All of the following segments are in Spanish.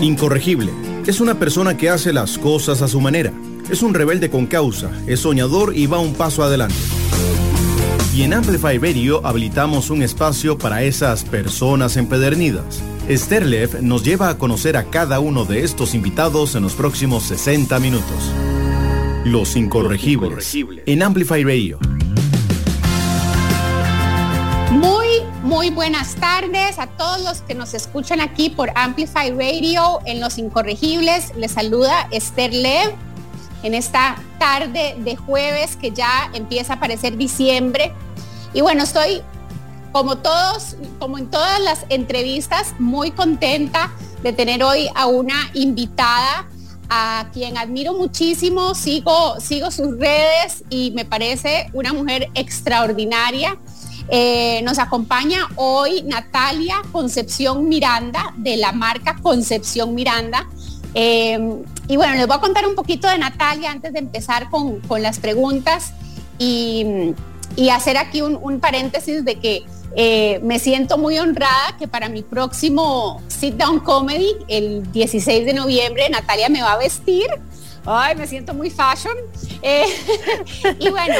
Incorregible. Es una persona que hace las cosas a su manera. Es un rebelde con causa, es soñador y va un paso adelante. Y en Amplify Radio habilitamos un espacio para esas personas empedernidas. Esther Lev nos lleva a conocer a cada uno de estos invitados en los próximos 60 minutos. Los incorregibles, en Amplify Radio. Muy, buenas tardes a todos los que nos escuchan aquí por Amplify Radio en Los Incorregibles. Les saluda Esther Lev en esta tarde de jueves que ya empieza a parecer diciembre. Y bueno, estoy como todos, como en todas las entrevistas, muy contenta de tener hoy a una invitada a quien admiro muchísimo, sigo, sigo sus redes y me parece una mujer extraordinaria. Eh, nos acompaña hoy Natalia Concepción Miranda de la marca Concepción Miranda. Eh, y bueno, les voy a contar un poquito de Natalia antes de empezar con, las preguntas y, hacer aquí un, paréntesis de que eh, me siento muy honrada que para mi próximo Sit Down Comedy, el 16 de noviembre, Natalia me va a vestir. Ay, me siento muy fashion. Eh, y bueno,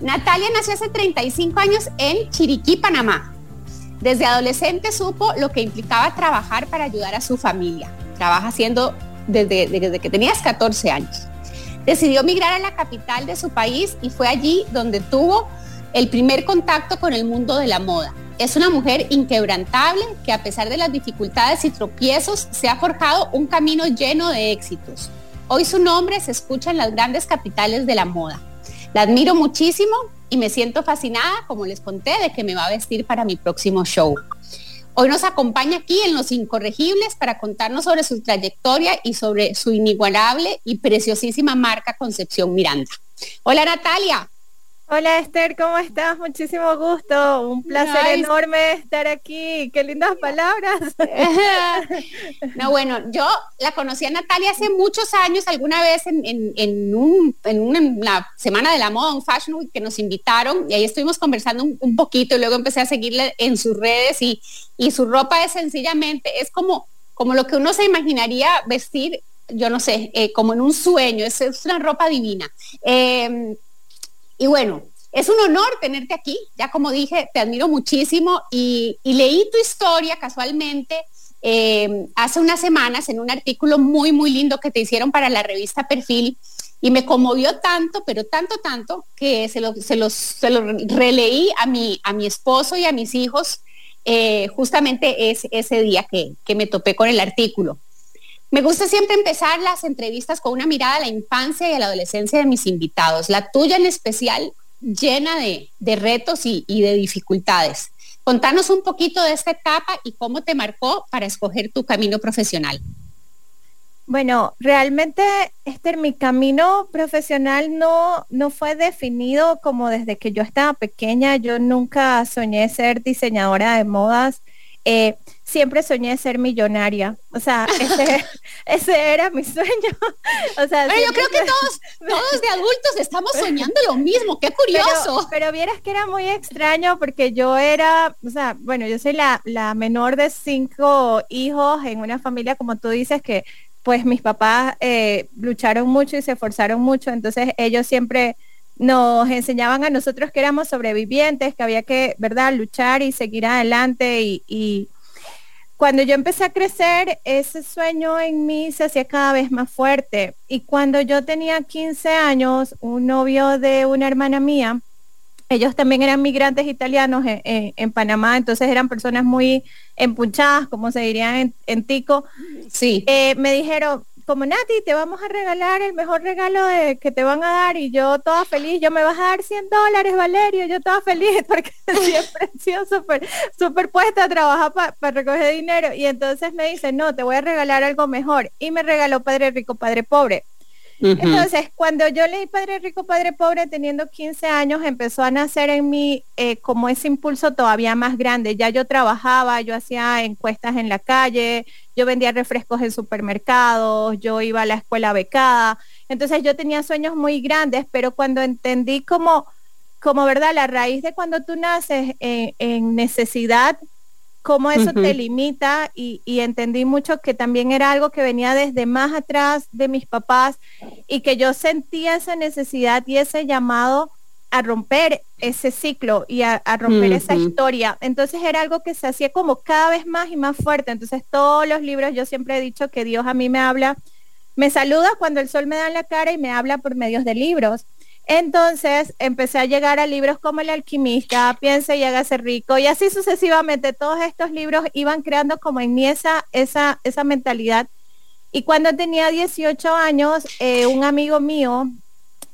Natalia nació hace 35 años en Chiriquí, Panamá. Desde adolescente supo lo que implicaba trabajar para ayudar a su familia. Trabaja haciendo desde, desde que tenías 14 años. Decidió migrar a la capital de su país y fue allí donde tuvo el primer contacto con el mundo de la moda. Es una mujer inquebrantable que a pesar de las dificultades y tropiezos se ha forjado un camino lleno de éxitos. Hoy su nombre se escucha en las grandes capitales de la moda. La admiro muchísimo y me siento fascinada, como les conté, de que me va a vestir para mi próximo show. Hoy nos acompaña aquí en Los Incorregibles para contarnos sobre su trayectoria y sobre su inigualable y preciosísima marca Concepción Miranda. Hola Natalia. Hola Esther, ¿cómo estás? Muchísimo gusto, un placer enorme estar aquí, qué lindas palabras. no, bueno, yo la conocí a Natalia hace muchos años, alguna vez en, en, un, en una semana de la moda, un Fashion Week que nos invitaron y ahí estuvimos conversando un, poquito y luego empecé a seguirle en sus redes y, y su ropa es sencillamente, es como, como lo que uno se imaginaría vestir, yo no sé, eh, como en un sueño, es, es una ropa divina. Eh, y bueno, es un honor tenerte aquí, ya como dije, te admiro muchísimo y, leí tu historia casualmente eh, hace unas semanas en un artículo muy, muy lindo que te hicieron para la revista Perfil y me conmovió tanto, pero tanto, tanto, que se lo, se los, releí a mi, a mi esposo y a mis hijos eh, justamente es, ese día que, que me topé con el artículo. Me gusta siempre empezar las entrevistas con una mirada a la infancia y a la adolescencia de mis invitados, la tuya en especial llena de, retos y, de dificultades. Contanos un poquito de esta etapa y cómo te marcó para escoger tu camino profesional. Bueno, realmente, Esther, mi camino profesional no, no fue definido como desde que yo estaba pequeña. Yo nunca soñé ser diseñadora de modas. Eh, siempre soñé ser millonaria. O sea, ese, era mi sueño. O sea, pero yo creo que todos, todos de adultos estamos soñando lo mismo. Qué curioso. Pero, vieras que era muy extraño porque yo era, o sea, bueno, yo soy la, la menor de cinco hijos en una familia, como tú dices, que pues mis papás eh, lucharon mucho y se esforzaron mucho. Entonces ellos siempre nos enseñaban a nosotros que éramos sobrevivientes, que había que, ¿verdad?, luchar y seguir adelante y cuando yo empecé a crecer, ese sueño en mí se hacía cada vez más fuerte. Y cuando yo tenía 15 años, un novio de una hermana mía, ellos también eran migrantes italianos en, Panamá, entonces eran personas muy empuchadas, como se diría en, Tico. Sí. Eh, me dijeron, como Nati, te vamos a regalar el mejor regalo de, que te van a dar y yo toda feliz, yo me vas a dar 100 dólares, Valerio, yo toda feliz porque siempre he sido súper super puesta a trabajar para recoger dinero y entonces me dice, no, te voy a regalar algo mejor y me regaló Padre Rico, Padre Pobre. Entonces, cuando yo leí Padre Rico, Padre Pobre, teniendo 15 años, empezó a nacer en mí eh, como ese impulso todavía más grande. Ya yo trabajaba, yo hacía encuestas en la calle, yo vendía refrescos en supermercados, yo iba a la escuela becada. Entonces yo tenía sueños muy grandes, pero cuando entendí como, como verdad, la raíz de cuando tú naces en, en necesidad, cómo eso te limita y, y, entendí mucho que también era algo que venía desde más atrás de mis papás y que yo sentía esa necesidad y ese llamado a romper ese ciclo y a, romper esa historia. Entonces era algo que se hacía como cada vez más y más fuerte. Entonces todos los libros, yo siempre he dicho que Dios a mí me habla, me saluda cuando el sol me da en la cara y me habla por medios de libros. Entonces empecé a llegar a libros como El alquimista, Piense y hágase rico y así sucesivamente. Todos estos libros iban creando como en mí esa, esa, esa mentalidad. Y cuando tenía 18 años, eh, un amigo mío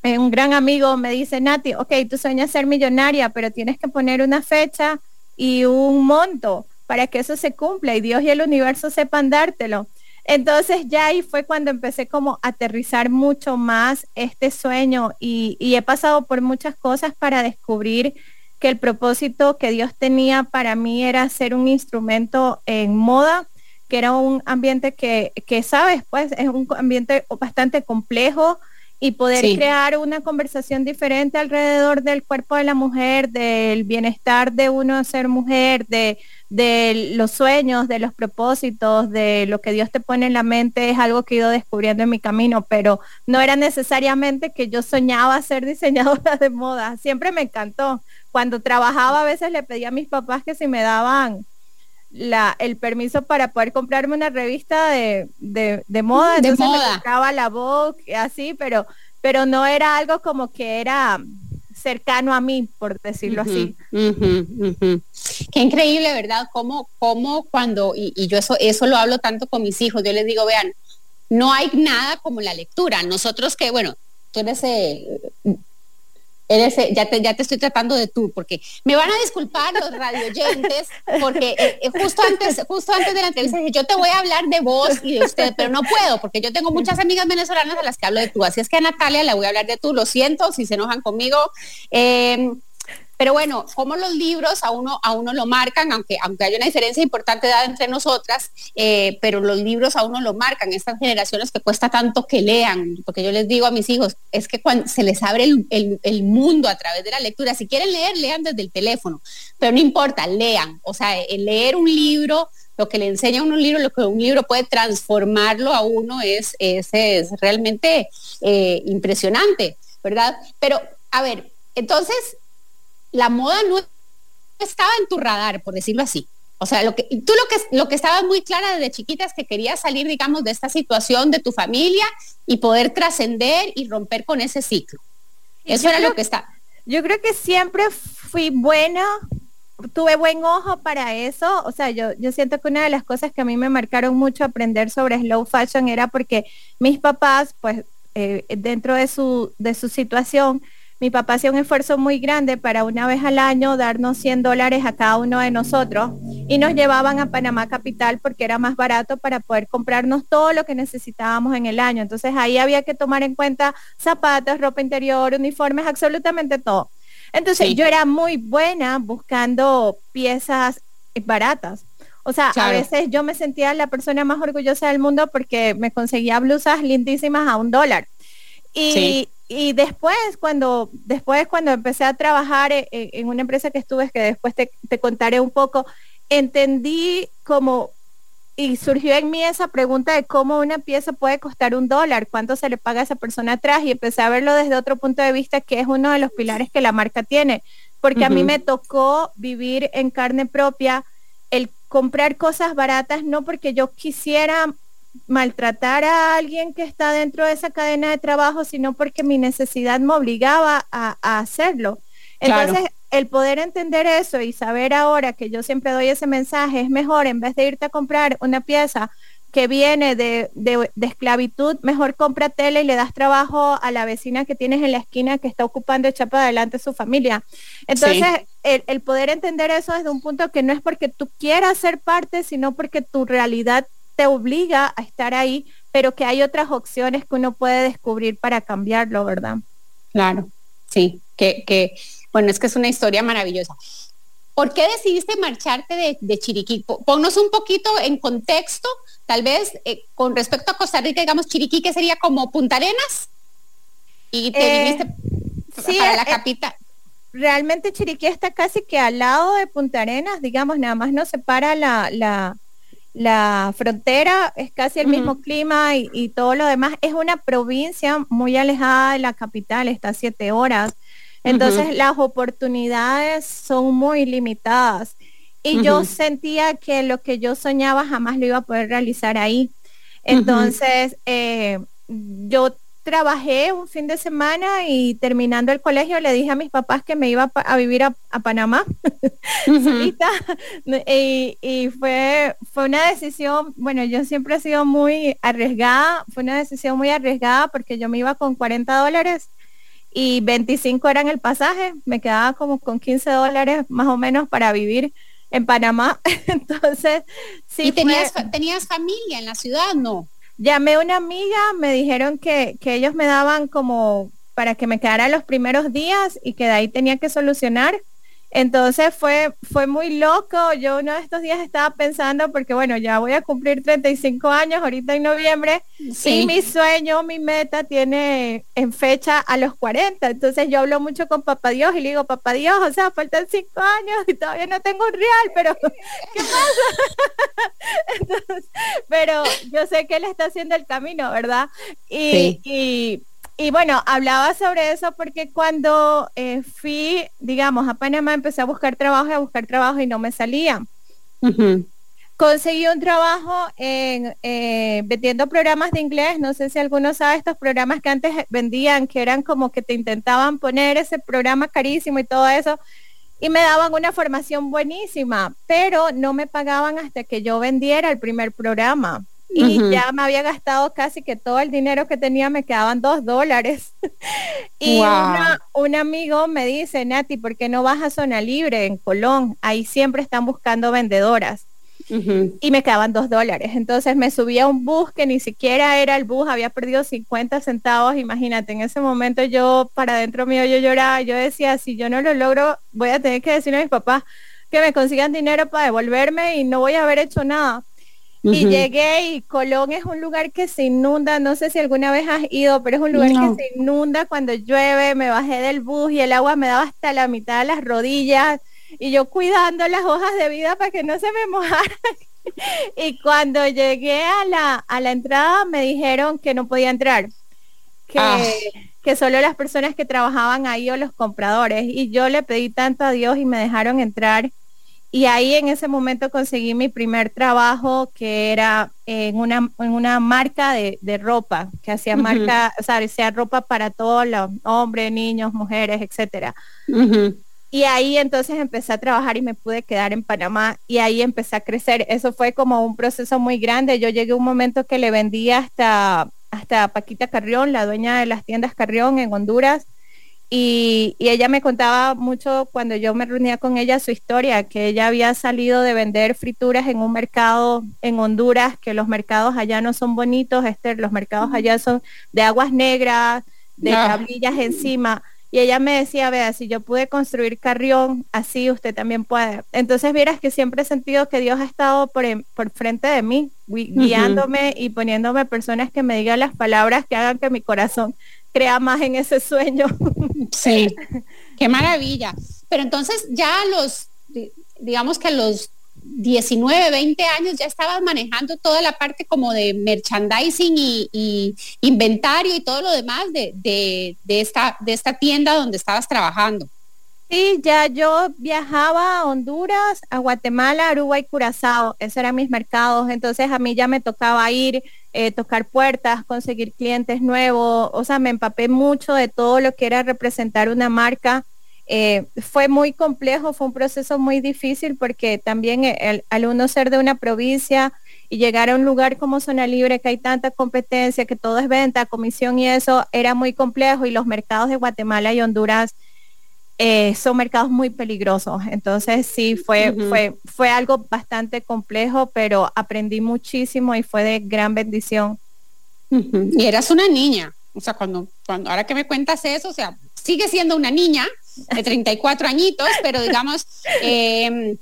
eh, un gran amigo me dice, Nati, ok, tú sueñas ser millonaria, pero tienes que poner una fecha y un monto para que eso se cumpla y Dios y el universo sepan dártelo. Entonces ya ahí fue cuando empecé como a aterrizar mucho más este sueño y, y he pasado por muchas cosas para descubrir que el propósito que Dios tenía para mí era ser un instrumento en moda, que era un ambiente que, que sabes, pues es un ambiente bastante complejo, y poder crear una conversación diferente alrededor del cuerpo de la mujer, del bienestar de uno ser mujer, de, de los sueños, de los propósitos, de lo que Dios te pone en la mente, es algo que he ido descubriendo en mi camino, pero no era necesariamente que yo soñaba ser diseñadora de moda, siempre me encantó. Cuando trabajaba a veces le pedía a mis papás que si me daban la, el permiso para poder comprarme una revista de, de, moda, de entonces moda. compraba la Vogue, así, pero, pero no era algo como que era cercano a mí, por decirlo así. Qué increíble, ¿verdad? Como, como cuando, y, y, yo eso, eso lo hablo tanto con mis hijos, yo les digo, vean, no hay nada como la lectura. Nosotros que, bueno, tú eres eh, ya, te, ya te estoy tratando de tú, porque me van a disculpar los radioyentes, porque eh, eh, justo, antes, justo antes de la entrevista yo te voy a hablar de vos y de usted, pero no puedo, porque yo tengo muchas amigas venezolanas a las que hablo de tú, así es que a Natalia le voy a hablar de tú, lo siento si se enojan conmigo. Eh, pero bueno, como los libros a uno, a uno lo marcan, aunque, aunque hay una diferencia importante de edad entre nosotras, eh, pero los libros a uno lo marcan, estas generaciones que cuesta tanto que lean, porque yo les digo a mis hijos, es que cuando se les abre el, mundo a través de la lectura, si quieren leer, lean desde el teléfono, pero no importa, lean, o sea, el leer un libro, lo que le enseña a uno un libro, lo que un libro puede transformarlo a uno es, es, realmente eh, impresionante, ¿verdad? Pero, a ver, entonces, la moda no estaba en tu radar, por decirlo así. O sea, lo que, tú lo que, lo que estabas muy clara desde chiquita es que querías salir, digamos, de esta situación de tu familia y poder trascender y romper con ese ciclo. Eso era lo que está. Yo creo que siempre fui buena, tuve buen ojo para eso. O sea, yo, yo siento que una de las cosas que a mí me marcaron mucho aprender sobre slow fashion era porque mis papás, pues, eh, dentro de su, de su situación, mi papá hacía un esfuerzo muy grande para una vez al año darnos 100 dólares a cada uno de nosotros y nos llevaban a Panamá Capital porque era más barato para poder comprarnos todo lo que necesitábamos en el año. Entonces ahí había que tomar en cuenta zapatos, ropa interior, uniformes, absolutamente todo. Entonces yo era muy buena buscando piezas baratas. O sea, a veces yo me sentía la persona más orgullosa del mundo porque me conseguía blusas lindísimas a un dólar. Y, y después cuando después cuando empecé a trabajar e, e, en, una empresa que estuve que después te, contaré un poco entendí como y surgió en mí esa pregunta de cómo una pieza puede costar un dólar, cuánto se le paga a esa persona atrás y empecé a verlo desde otro punto de vista que es uno de los pilares que la marca tiene, porque a mí me tocó vivir en carne propia el comprar cosas baratas no porque yo quisiera maltratar a alguien que está dentro de esa cadena de trabajo, sino porque mi necesidad me obligaba a, hacerlo. Entonces, el poder entender eso y saber ahora que yo siempre doy ese mensaje, es mejor en vez de irte a comprar una pieza que viene de, esclavitud, mejor compra tele y le das trabajo a la vecina que tienes en la esquina que está ocupando echar para adelante su familia. Entonces, el, el, poder entender eso desde un punto que no es porque tú quieras ser parte, sino porque tu realidad te obliga a estar ahí, pero que hay otras opciones que uno puede descubrir para cambiarlo, ¿verdad? Claro, sí, que, que bueno, es que es una historia maravillosa. ¿Por qué decidiste marcharte de, de Chiriquí? Ponnos un poquito en contexto, tal vez eh, con respecto a Costa Rica, digamos, Chiriquí, que sería como Punta Arenas, y te eh, viniste para la eh, capital. realmente Chiriquí está casi que al lado de Punta Arenas, digamos, nada más nos separa la, la, la frontera, es casi el mismo clima y, todo lo demás. Es una provincia muy alejada de la capital, está a siete horas. Entonces las oportunidades son muy limitadas. Y yo sentía que lo que yo soñaba jamás lo iba a poder realizar ahí. Entonces, eh, yo trabajé un fin de semana y terminando el colegio le dije a mis papás que me iba a, vivir a, Panamá y, fue, fue una decisión, bueno, yo siempre he sido muy arriesgada, fue una decisión muy arriesgada porque yo me iba con 40 dólares y 25 eran el pasaje, me quedaba como con 15 dólares más o menos para vivir en Panamá. Entonces, sí. ¿Y tenías, tenías familia en la ciudad? No. Llamé a una amiga, me dijeron que, que ellos me daban como para que me quedara los primeros días y que de ahí tenía que solucionar. Entonces fue, fue muy loco. Yo uno de estos días estaba pensando, porque bueno, ya voy a cumplir 35 años ahorita en noviembre, y mi sueño, mi meta tiene en fecha a los 40. Entonces yo hablo mucho con Papá Dios y le digo, Papá Dios, o sea, faltan 5 años y todavía no tengo un real, pero ¿qué pasa? pero yo sé que Él está haciendo el camino, ¿verdad? y y bueno, hablaba sobre eso porque cuando eh, fui, digamos, a Panamá empecé a buscar trabajo y a buscar trabajo y no me salía. Conseguí un trabajo en eh, vendiendo programas de inglés. No sé si alguno sabe estos programas que antes vendían, que eran como que te intentaban poner ese programa carísimo y todo eso. Y me daban una formación buenísima, pero no me pagaban hasta que yo vendiera el primer programa y ya me había gastado casi que todo el dinero que tenía, me quedaban dos dólares. y un amigo me dice, Nati, ¿por qué no vas a Zona Libre en Colón? Ahí siempre están buscando vendedoras. Y me quedaban dos dólares. Entonces me subí a un bus que ni siquiera era el bus, había perdido 50 centavos. Imagínate, en ese momento yo para adentro mío yo lloraba, yo decía, si yo no lo logro, voy a tener que decirle a mis papás que me consigan dinero para devolverme y no voy a haber hecho nada. Y llegué y Colón es un lugar que se inunda, no sé si alguna vez has ido, pero es un lugar que se inunda cuando llueve, me bajé del bus y el agua me daba hasta la mitad de las rodillas y yo cuidando las hojas de vida para que no se me mojaran. y cuando llegué a la, a la entrada me dijeron que no podía entrar, que, ah. que solo las personas que trabajaban ahí o los compradores. Y yo le pedí tanto a Dios y me dejaron entrar y ahí en ese momento conseguí mi primer trabajo que era en una, en una marca de, ropa, que hacía marca, o sea, hacía ropa para todos los hombres, niños, mujeres, etcétera. Y ahí entonces empecé a trabajar y me pude quedar en Panamá y ahí empecé a crecer. Eso fue como un proceso muy grande. Yo llegué a un momento que le vendí hasta, hasta Paquita Carrión, la dueña de las tiendas Carrión en Honduras y, ella me contaba mucho cuando yo me reunía con ella su historia, que ella había salido de vender frituras en un mercado en Honduras, que los mercados allá no son bonitos, Esther, los mercados allá son de aguas negras, de tablillas encima. Y ella me decía, vea, si yo pude construir Carrión, así usted también puede. Entonces vieras que siempre he sentido que Dios ha estado por, por frente de mí, guiándome y poniéndome personas que me digan las palabras que hagan que mi corazón crea más en ese sueño. Sí, qué maravilla. Pero entonces ya a los, digamos que a los 19, 20 años ya estabas manejando toda la parte como de merchandising y, inventario y todo lo demás de, esta, de esta tienda donde estabas trabajando. Sí, ya yo viajaba a Honduras, a Guatemala, Uruguay, Curazao, esos eran mis mercados, entonces a mí ya me tocaba ir, eh, tocar puertas, conseguir clientes nuevos, o sea, me empapé mucho de todo lo que era representar una marca. Eh, fue muy complejo, fue un proceso muy difícil porque también el, al uno ser de una provincia y llegar a un lugar como Zona Libre, que hay tanta competencia, que todo es venta, comisión y eso, era muy complejo. Y los mercados de Guatemala y Honduras eh, son mercados muy peligrosos. Entonces sí, fue, fue, fue algo bastante complejo, pero aprendí muchísimo y fue de gran bendición. Y eras una niña, o sea, cuando, cuando ahora que me cuentas eso, o sea, sigue siendo una niña de 34 añitos, pero digamos, em,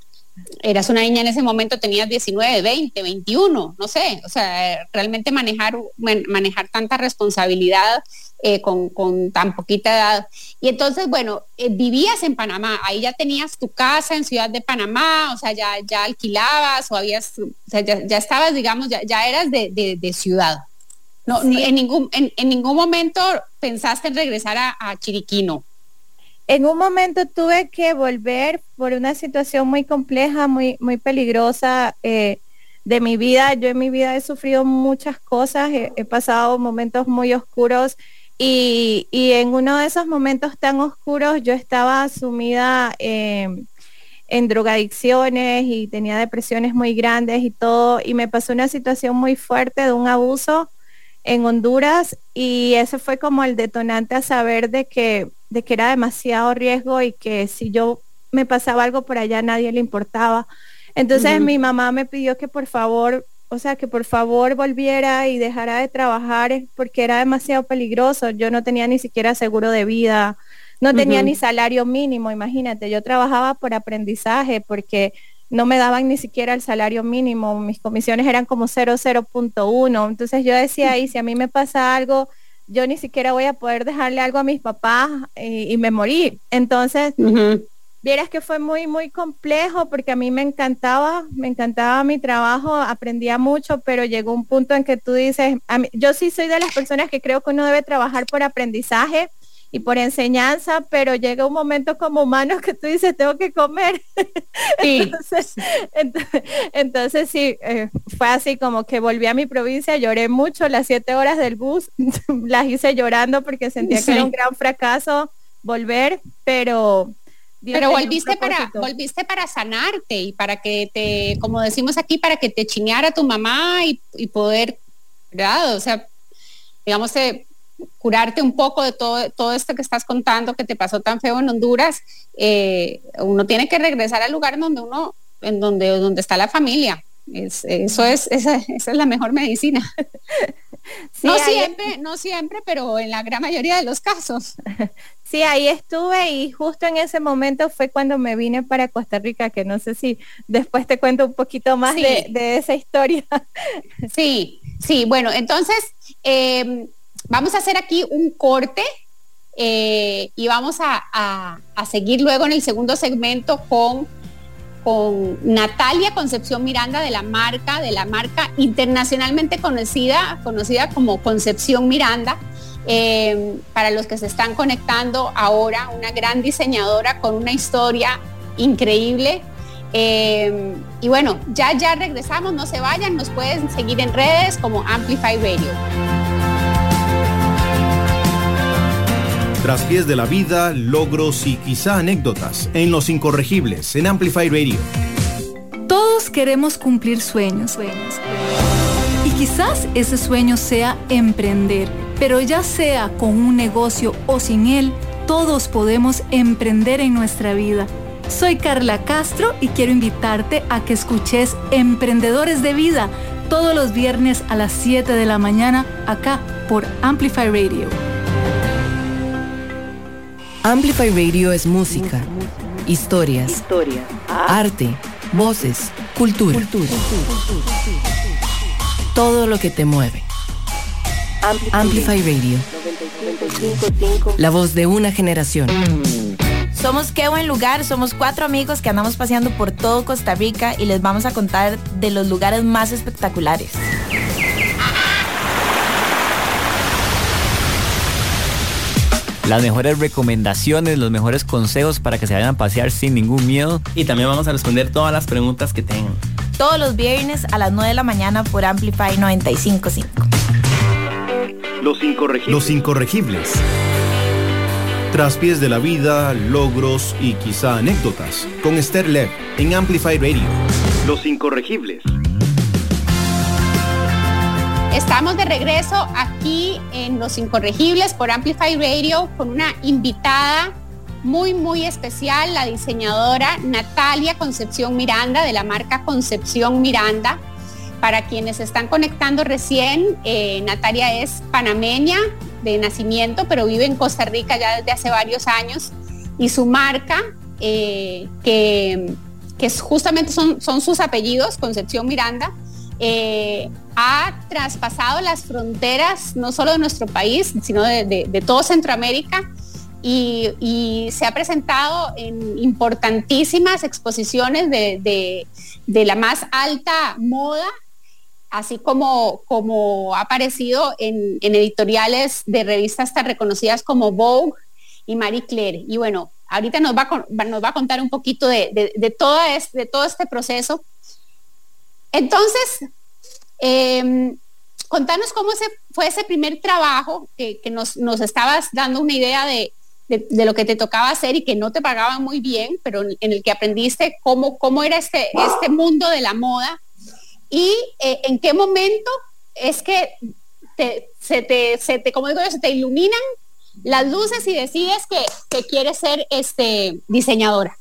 eras una niña en ese momento, tenías 19, 20, 21, no sé, o sea, realmente manejar, manejar tanta responsabilidad eh, con, tan poquita edad. Y entonces, bueno, eh, vivías en Panamá, ahí ya tenías tu casa en Ciudad de Panamá, o sea, ya, ya alquilabas o habías, o sea, ya, estabas, digamos, ya, ya eras de, ciudad. No, en, ningún, en, ningún momento pensaste en regresar a, a Chiriquino. En un momento tuve que volver por una situación muy compleja, muy, muy peligrosa eh, de mi vida. Yo en mi vida he sufrido muchas cosas, he, pasado momentos muy oscuros y, en uno de esos momentos tan oscuros yo estaba sumida en drogadicciones y tenía depresiones muy grandes y todo, y me pasó una situación muy fuerte de un abuso en Honduras y ese fue como el detonante a saber de que, de que era demasiado riesgo y que si yo me pasaba algo por allá nadie le importaba. Entonces mi mamá me pidió que por favor, o sea, que por favor volviera y dejara de trabajar porque era demasiado peligroso. Yo no tenía ni siquiera seguro de vida, no tenía ni salario mínimo, imagínate, yo trabajaba por aprendizaje porque no me daban ni siquiera el salario mínimo, mis comisiones eran como 0,0.1. Entonces yo decía, y si a mí me pasa algo, yo ni siquiera voy a poder dejarle algo a mis papás y, me morí. Entonces, vieras que fue muy, muy complejo porque a mí me encantaba, me encantaba mi trabajo, aprendía mucho, pero llegó un punto en que tú dices, yo sí soy de las personas que creo que uno debe trabajar por aprendizaje y por enseñanza, pero llega un momento como humano que tú dices, tengo que comer. entonces, sí, eh, fue así como que volví a mi provincia, lloré mucho, las siete horas del bus las hice llorando porque sentía que era un gran fracaso volver, pero... pero volviste para, volviste para sanarte y para que te, como decimos aquí, para que te chineara tu mamá y, poder, ¿verdad? O sea, digamos, eh, curarte un poco de todo, todo esto que estás contando que te pasó tan feo en Honduras, eh, uno tiene que regresar al lugar donde uno, en donde, donde está la familia. eso es, esa, es la mejor medicina. no siempre, no siempre, pero en la gran mayoría de los casos. Sí, ahí estuve y justo en ese momento fue cuando me vine para Costa Rica, que no sé si después te cuento un poquito más de, esa historia. Sí, sí, bueno, entonces eh, Vamos a hacer aquí un corte eh, y vamos a, seguir luego en el segundo segmento con, con Natalia Concepción Miranda de la marca, de la marca internacionalmente conocida, conocida como Concepción Miranda. Eh, para los que se están conectando ahora, una gran diseñadora con una historia increíble. Eh, y bueno, ya ya regresamos, no se vayan, nos pueden seguir en redes como Amplify Radio. Tras pies de la vida, logros y quizá anécdotas en Los Incorregibles, en Amplify Radio. Todos queremos cumplir sueños. Y quizás ese sueño sea emprender, pero ya sea con un negocio o sin él, todos podemos emprender en nuestra vida. Soy Carla Castro y quiero invitarte a que escuches Emprendedores de Vida todos los viernes a las 7 de la mañana acá por Amplify Radio. Amplify Radio es música, historias, arte, voces, cultura. Todo lo que te mueve. Amplify Radio. La voz de una generación. Somos Qué Buen Lugar, somos cuatro amigos que andamos paseando por todo Costa Rica y les vamos a contar de los lugares más espectaculares. Las mejores recomendaciones, los mejores consejos para que se vayan a pasear sin ningún miedo. Y también vamos a responder todas las preguntas que tengan. Todos los viernes a las 9 de la mañana por Amplify 955. Los incorregibles. Los incorregibles. Tras pies de la vida, logros y quizá anécdotas. Con Esther Lev en Amplify Radio. Los incorregibles. Estamos de regreso aquí en Los Incorregibles por Amplify Radio con una invitada muy, muy especial, la diseñadora Natalia Concepción Miranda de la marca Concepción Miranda. Para quienes están conectando recién, eh, Natalia es panameña de nacimiento, pero vive en Costa Rica ya desde hace varios años y su marca, eh, que justamente son sus apellidos, Concepción Miranda, eh, ha traspasado las fronteras no solo de nuestro país, sino de, todo Centroamérica y, se ha presentado en importantísimas exposiciones de, la más alta moda, así como, como ha aparecido en, editoriales de revistas tan reconocidas como Vogue y Marie Claire. Y bueno, ahorita nos va, a, va a contar un poquito de todo este proceso. Entonces, em, contanos cómo fue ese primer trabajo que, nos, estabas dando una idea de, lo que te tocaba hacer y que no te pagaban muy bien, pero en, el que aprendiste cómo, era este, este mundo de la moda y eh, en qué momento es que se te, iluminan las luces y decides que, que quieres ser este, diseñadora.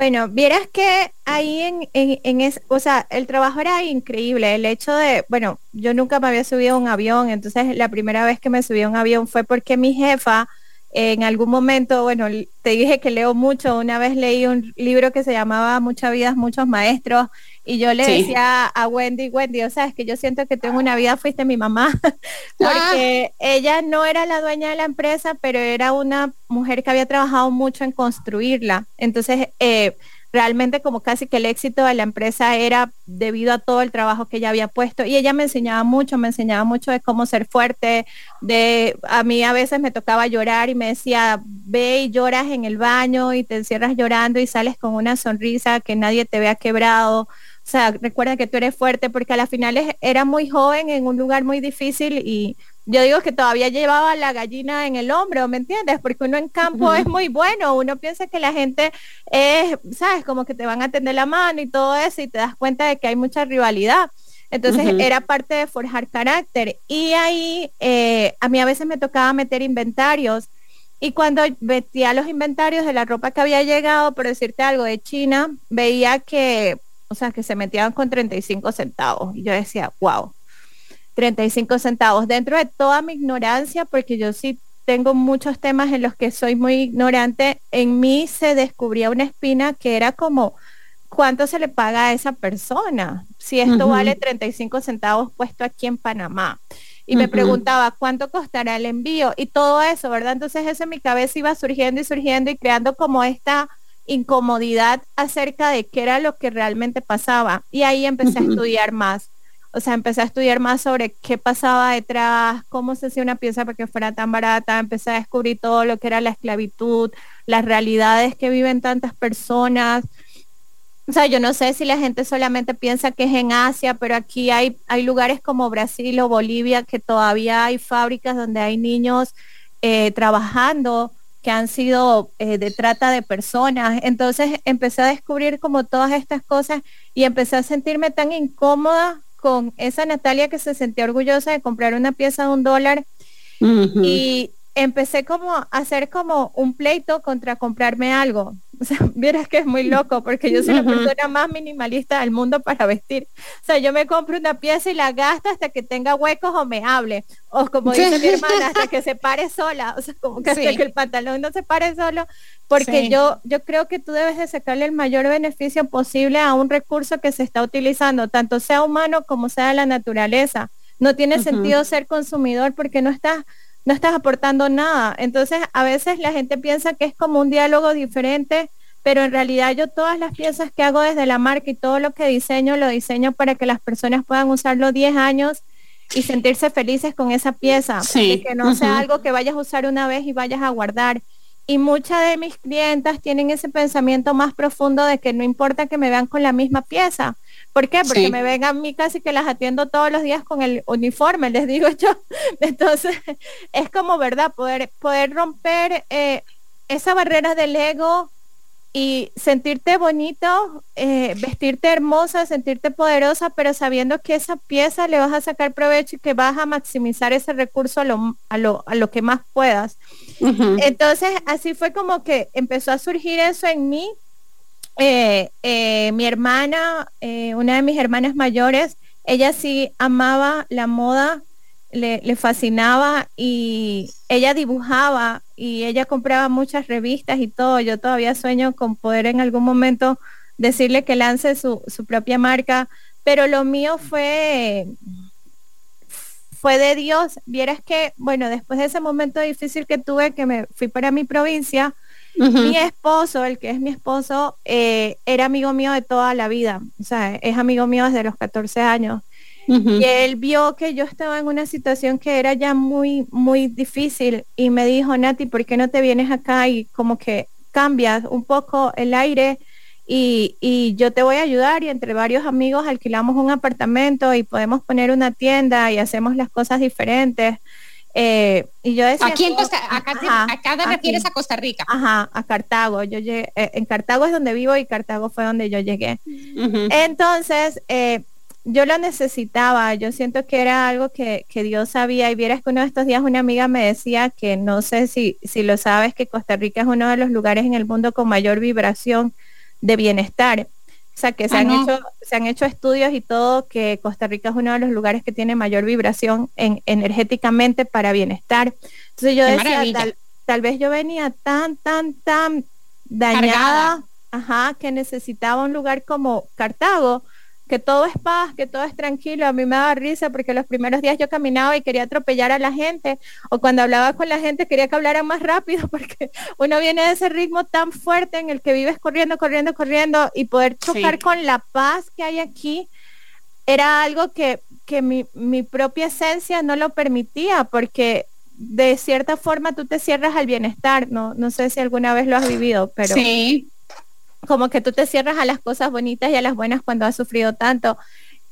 Bueno, vieras que ahí en, en, en es, o sea, el trabajo era increíble. El hecho de, bueno, yo nunca me había subido a un avión, entonces la primera vez que me subí a un avión fue porque mi jefa en algún momento, bueno, te dije que leo mucho, una vez leí un libro que se llamaba Muchas vidas, muchos maestros, y yo le decía a Wendy, Wendy, o sea, es que yo siento que tengo una vida, fuiste mi mamá, porque ah. ella no era la dueña de la empresa, pero era una mujer que había trabajado mucho en construirla. Entonces, eh, realmente como casi que el éxito de la empresa era debido a todo el trabajo que ella había puesto y ella me enseñaba mucho, me enseñaba mucho de cómo ser fuerte, de a mí a veces me tocaba llorar y me decía, ve y lloras en el baño y te encierras llorando y sales con una sonrisa que nadie te vea quebrado. O sea, recuerda que tú eres fuerte porque a las finales era muy joven en un lugar muy difícil y yo digo que todavía llevaba la gallina en el hombro, ¿me entiendes? Porque uno en campo es muy bueno, uno piensa que la gente es, ¿sabes? Como que te van a tender la mano y todo eso y te das cuenta de que hay mucha rivalidad. Entonces era parte de forjar carácter. Y ahí eh, a mí a veces me tocaba meter inventarios. Y cuando metía los inventarios de la ropa que había llegado, por decirte algo, de China, veía que, o sea, que se metían con 35 centavos. Y yo decía, wow, 35 centavos. Dentro de toda mi ignorancia, porque yo sí tengo muchos temas en los que soy muy ignorante, en mí se descubría una espina que era como, ¿cuánto se le paga a esa persona? Si esto vale 35 centavos puesto aquí en Panamá. Y me preguntaba, ¿cuánto costará el envío? Y todo eso, ¿verdad? Entonces eso en mi cabeza iba surgiendo y surgiendo y creando como esta incomodidad acerca de qué era lo que realmente pasaba. Y ahí empecé a estudiar más o sea, empecé a estudiar más sobre qué pasaba detrás, cómo se hacía una pieza para que fuera tan barata, empecé a descubrir todo lo que era la esclavitud, las realidades que viven tantas personas. O sea, yo no sé si la gente solamente piensa que es en Asia, pero aquí hay, hay lugares como Brasil o Bolivia que todavía hay fábricas donde hay niños eh, trabajando que han sido eh, de trata de personas. Entonces empecé a descubrir como todas estas cosas y empecé a sentirme tan incómoda con esa Natalia que se sentía orgullosa de comprar una pieza de un dólar y empecé como a hacer como un pleito contra comprarme algo. O sea, vieras que es muy loco porque yo soy la persona más minimalista del mundo para vestir. O sea, yo me compro una pieza y la gasto hasta que tenga huecos o me hable. O como dice mi hermana, hasta que se pare sola. O sea, como que hasta que el pantalón no se pare solo. Porque yo, yo creo que tú debes de sacarle el mayor beneficio posible a un recurso que se está utilizando, tanto sea humano como sea la naturaleza. No tiene sentido ser consumidor porque no estás no estás aportando nada. Entonces, a veces la gente piensa que es como un diálogo diferente, pero en realidad yo todas las piezas que hago desde la marca y todo lo que diseño, lo diseño para que las personas puedan usarlo 10 años y sentirse felices con esa pieza. Y que no sea algo que vayas a usar una vez y vayas a guardar. Y muchas de mis clientas tienen ese pensamiento más profundo de que no importa que me vean con la misma pieza, ¿Por qué? Porque me ven a mí casi que las atiendo todos los días con el uniforme, les digo yo. Entonces, es como, ¿verdad? Poder, poder romper eh, esa barrera del ego y sentirte bonito, eh, vestirte hermosa, sentirte poderosa, pero sabiendo que esa pieza le vas a sacar provecho y que vas a maximizar ese recurso a lo, a lo, a lo que más puedas. Entonces, así fue como que empezó a surgir eso en mí eh, eh, mi hermana, eh, una de mis hermanas mayores, ella sí amaba la moda, le, fascinaba y ella dibujaba y ella compraba muchas revistas y todo. Yo todavía sueño con poder en algún momento decirle que lance su, su propia marca, pero lo mío fue fue de Dios. Vieras que, bueno, después de ese momento difícil que tuve, que me fui para mi provincia, mi esposo, el que es mi esposo, eh, era amigo mío de toda la vida. O sea, es amigo mío desde los 14 años. Y él vio que yo estaba en una situación que era ya muy, muy difícil y me dijo, Nati, ¿por qué no te vienes acá y como que cambias un poco el aire? y, yo te voy a ayudar y entre varios amigos alquilamos un apartamento y podemos poner una tienda y hacemos las cosas diferentes. Eh, y yo decía, aquí en Costa, acá, acá te refieres a Costa Rica. Ajá, a Cartago. Yo llegué, eh, en Cartago es donde vivo y Cartago fue donde yo llegué. Entonces, eh, yo lo necesitaba. Yo siento que era algo que, que, Dios sabía. Y vieras que uno de estos días una amiga me decía que no sé si, si lo sabes, que Costa Rica es uno de los lugares en el mundo con mayor vibración de bienestar. O sea, que se, ah, han hecho, se han hecho estudios y todo que Costa Rica es uno de los lugares que tiene mayor vibración en, energéticamente para bienestar. Entonces yo decía, tal, vez yo venía tan, tan, tan dañada, ajá, que necesitaba un lugar como Cartago, que todo es paz, que todo es tranquilo. A mí me daba risa porque los primeros días yo caminaba y quería atropellar a la gente o cuando hablaba con la gente quería que hablara más rápido porque uno viene de ese ritmo tan fuerte en el que vives corriendo, corriendo, corriendo y poder chocar con la paz que hay aquí era algo que, que mi, mi propia esencia no lo permitía porque de cierta forma tú te cierras al bienestar, no, no sé si alguna vez lo has vivido, pero... Sí, como que tú te cierras a las cosas bonitas y a las buenas cuando has sufrido tanto.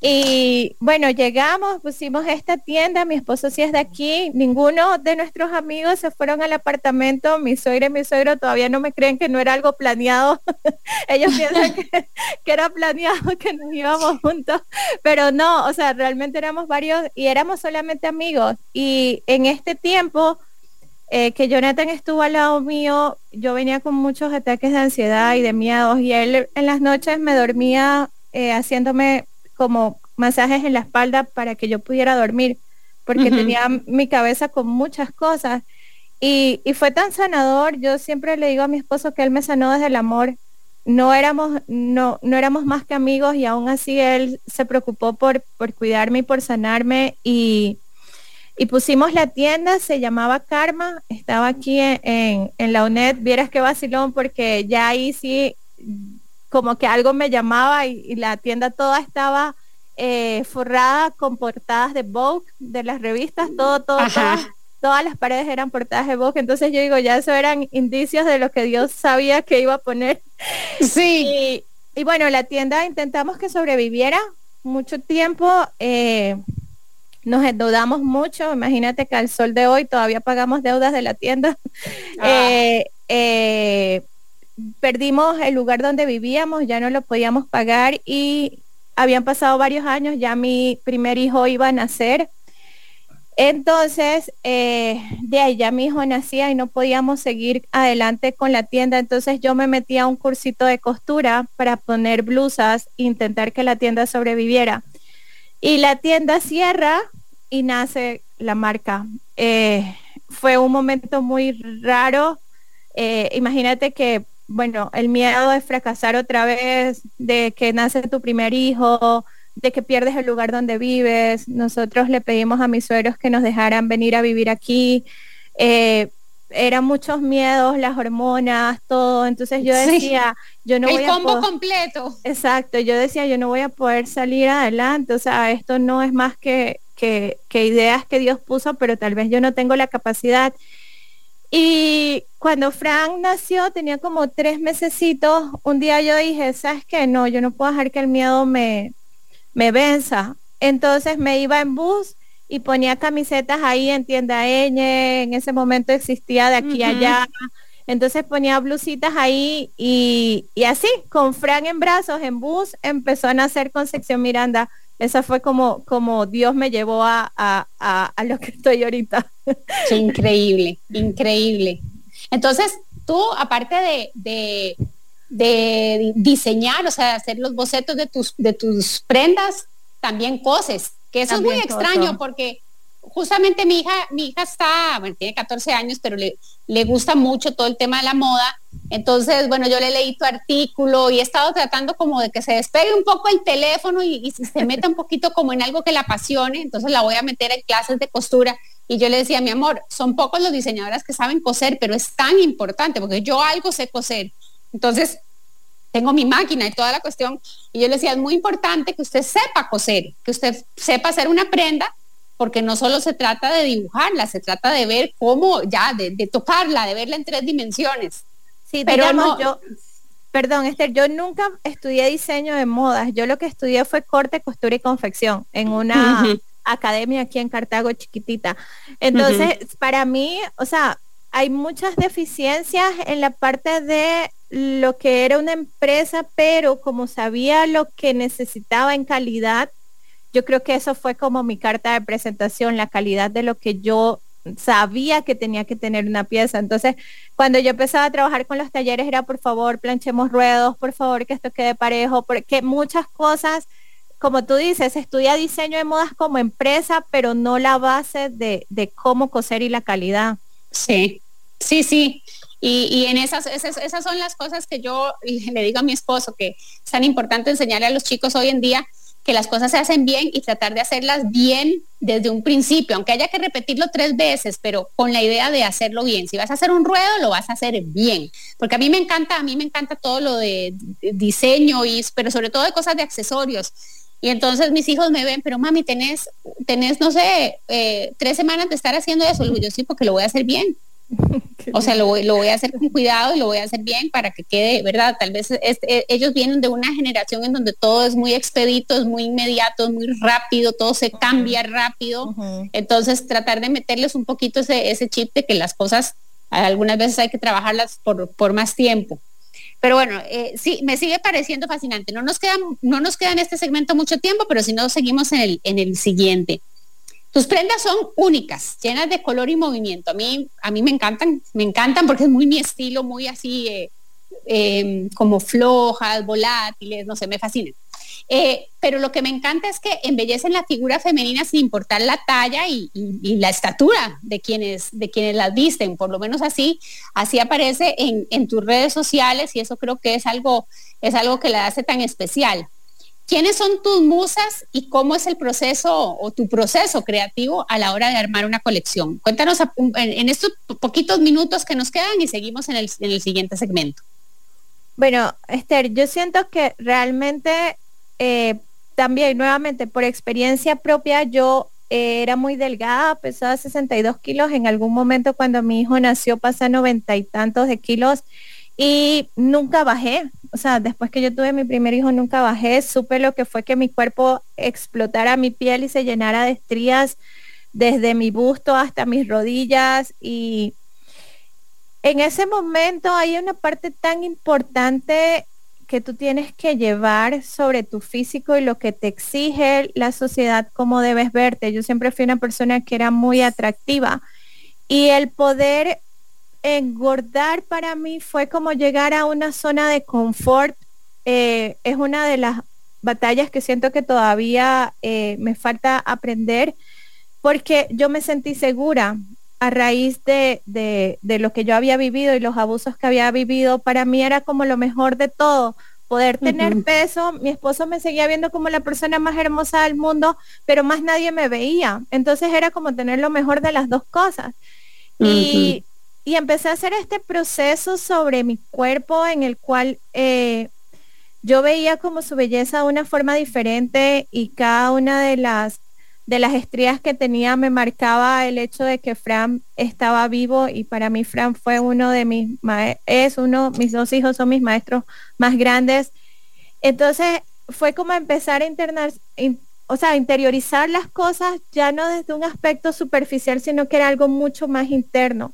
Y bueno, llegamos, pusimos esta tienda, mi esposo sí es de aquí, ninguno de nuestros amigos se fueron al apartamento, mi suegra y mi suegro todavía no me creen que no era algo planeado, ellos piensan que, que, era planeado que nos íbamos juntos, pero no, o sea, realmente éramos varios y éramos solamente amigos y en este tiempo eh, que Jonathan estuvo al lado mío, yo venía con muchos ataques de ansiedad y de miedos y él en las noches me dormía eh, haciéndome como masajes en la espalda para que yo pudiera dormir, porque tenía mi cabeza con muchas cosas. Y, y, fue tan sanador, yo siempre le digo a mi esposo que él me sanó desde el amor. No éramos, no, no éramos más que amigos y aún así él se preocupó por, por cuidarme y por sanarme y, y pusimos la tienda, se llamaba Karma, estaba aquí en, la UNED, vieras qué vacilón porque ya ahí sí como que algo me llamaba y, la tienda toda estaba eh, forrada con portadas de Vogue, de las revistas, todo, todo, todas, las paredes eran portadas de Vogue, entonces yo digo, ya eso eran indicios de lo que Dios sabía que iba a poner. Sí. Y, bueno, la tienda intentamos que sobreviviera mucho tiempo. Eh, nos endeudamos mucho, imagínate que al sol de hoy todavía pagamos deudas de la tienda. Ah. Eh, eh, perdimos el lugar donde vivíamos, ya no lo podíamos pagar y habían pasado varios años, ya mi primer hijo iba a nacer. Entonces, eh, de ahí ya mi hijo nacía y no podíamos seguir adelante con la tienda. Entonces yo me metí a un cursito de costura para poner blusas e intentar que la tienda sobreviviera. Y la tienda cierra y nace la marca. Eh, fue un momento muy raro. Eh, imagínate que, bueno, el miedo de fracasar otra vez, de que nace tu primer hijo, de que pierdes el lugar donde vives. Nosotros le pedimos a mis suegros que nos dejaran venir a vivir aquí. Eh, eran muchos miedos, las hormonas, todo. Entonces yo decía, yo no el voy combo completo. Exacto, yo decía, yo no voy a poder salir adelante. O sea, esto no es más que, que, que ideas que Dios puso, pero tal vez yo no tengo la capacidad. Y cuando Frank nació, tenía como tres mesecitos, un día yo dije, ¿sabes qué? No, yo no puedo dejar que el miedo me, me venza. Entonces me iba en bus y ponía camisetas ahí en tienda en ese momento existía de aquí allá. Entonces ponía blusitas ahí y, y, así, con Fran en brazos, en bus, empezó a nacer Concepción Miranda. Esa fue como, como Dios me llevó a, a, a, lo que estoy ahorita. increíble, increíble. Entonces, tú, aparte de, de, de, diseñar, o sea, hacer los bocetos de tus, de tus prendas, también coses que eso es muy extraño porque justamente mi hija, mi hija está, bueno, tiene 14 años, pero le, le gusta mucho todo el tema de la moda. Entonces, bueno, yo le leí tu artículo y he estado tratando como de que se despegue un poco el teléfono y, y se meta un poquito como en algo que la apasione. Entonces la voy a meter en clases de costura. Y yo le decía, mi amor, son pocos los diseñadores que saben coser, pero es tan importante porque yo algo sé coser. Entonces, tengo mi máquina y toda la cuestión. Y yo le decía, es muy importante que usted sepa coser, que usted sepa hacer una prenda, porque no solo se trata de dibujarla, se trata de ver cómo, ya, de, tocarla, de verla en tres dimensiones. Sí, pero no, yo, perdón, Esther, yo nunca estudié diseño de modas. Yo lo que estudié fue corte, costura y confección en una academia aquí en Cartago chiquitita. Entonces, para mí, o sea, hay muchas deficiencias en la parte de lo que era una empresa, pero como sabía lo que necesitaba en calidad, yo creo que eso fue como mi carta de presentación, la calidad de lo que yo sabía que tenía que tener una pieza. Entonces, cuando yo empezaba a trabajar con los talleres era, por favor, planchemos ruedos, por favor, que esto quede parejo, porque muchas cosas, como tú dices, estudia diseño de modas como empresa, pero no la base de, de cómo coser y la calidad. Sí, sí, sí. Y, en esas, esas, esas, son las cosas que yo le digo a mi esposo, que es tan importante enseñarle a los chicos hoy en día que las cosas se hacen bien y tratar de hacerlas bien desde un principio, aunque haya que repetirlo tres veces, pero con la idea de hacerlo bien. Si vas a hacer un ruedo, lo vas a hacer bien. Porque a mí me encanta, a mí me encanta todo lo de diseño, y, pero sobre todo de cosas de accesorios. Y entonces mis hijos me ven, pero mami, tenés, tenés no sé, eh, tres semanas de estar haciendo eso. yo sí, porque lo voy a hacer bien. o sea, lo, voy a hacer con cuidado y lo voy a hacer bien para que quede, ¿verdad? Tal vez e, ellos vienen de una generación en donde todo es muy expedito, es muy inmediato, es muy rápido, todo se cambia rápido. Entonces, tratar de meterles un poquito ese, ese chip de que las cosas algunas veces hay que trabajarlas por, más tiempo. Pero bueno, eh, sí, me sigue pareciendo fascinante. No nos, queda, no nos queda en este segmento mucho tiempo, pero si no, seguimos en el, en el siguiente. Tus prendas son únicas, llenas de color y movimiento. A mí, a mí me encantan, me encantan porque es muy mi estilo, muy así eh, em, como flojas, volátiles, no sé, me fascinan. Eh, pero lo que me encanta es que embellecen la figura femenina sin importar la talla y, la estatura de quienes, de quienes las visten, por lo menos así, así aparece en, en, tus redes sociales y eso creo que es algo, es algo que la hace tan especial. ¿Quiénes son tus musas y cómo es el proceso o tu proceso creativo a la hora de armar una colección? Cuéntanos en, estos poquitos minutos que nos quedan y seguimos en el, siguiente segmento. Bueno, Esther, yo siento que realmente eh, también, nuevamente, por experiencia propia, yo eh, era muy delgada, pesaba 62 kilos. En algún momento cuando mi hijo nació pasé noventa y tantos de kilos y nunca bajé. O sea, después que yo tuve mi primer hijo, nunca bajé. Supe lo que fue que mi cuerpo explotara mi piel y se llenara de estrías desde mi busto hasta mis rodillas. Y en ese momento hay una parte tan importante que tú tienes que llevar sobre tu físico y lo que te exige la sociedad, cómo debes verte. Yo siempre fui una persona que era muy atractiva y el poder engordar para mí fue como llegar a una zona de confort. Eh, es una de las batallas que siento que todavía eh, me falta aprender porque yo me sentí segura a raíz de, de, lo que yo había vivido y los abusos que había vivido. Para mí era como lo mejor de todo, poder tener peso. Mi esposo me seguía viendo como la persona más hermosa del mundo, pero más nadie me veía. Entonces era como tener lo mejor de las dos cosas. Y y empecé a hacer este proceso sobre mi cuerpo en el cual eh, yo veía como su belleza de una forma diferente y cada una de las de las estrías que tenía me marcaba el hecho de que Fran estaba vivo y para mí Fran fue uno de mis es uno mis dos hijos son mis maestros más grandes entonces fue como empezar a internar o sea interiorizar las cosas ya no desde un aspecto superficial sino que era algo mucho más interno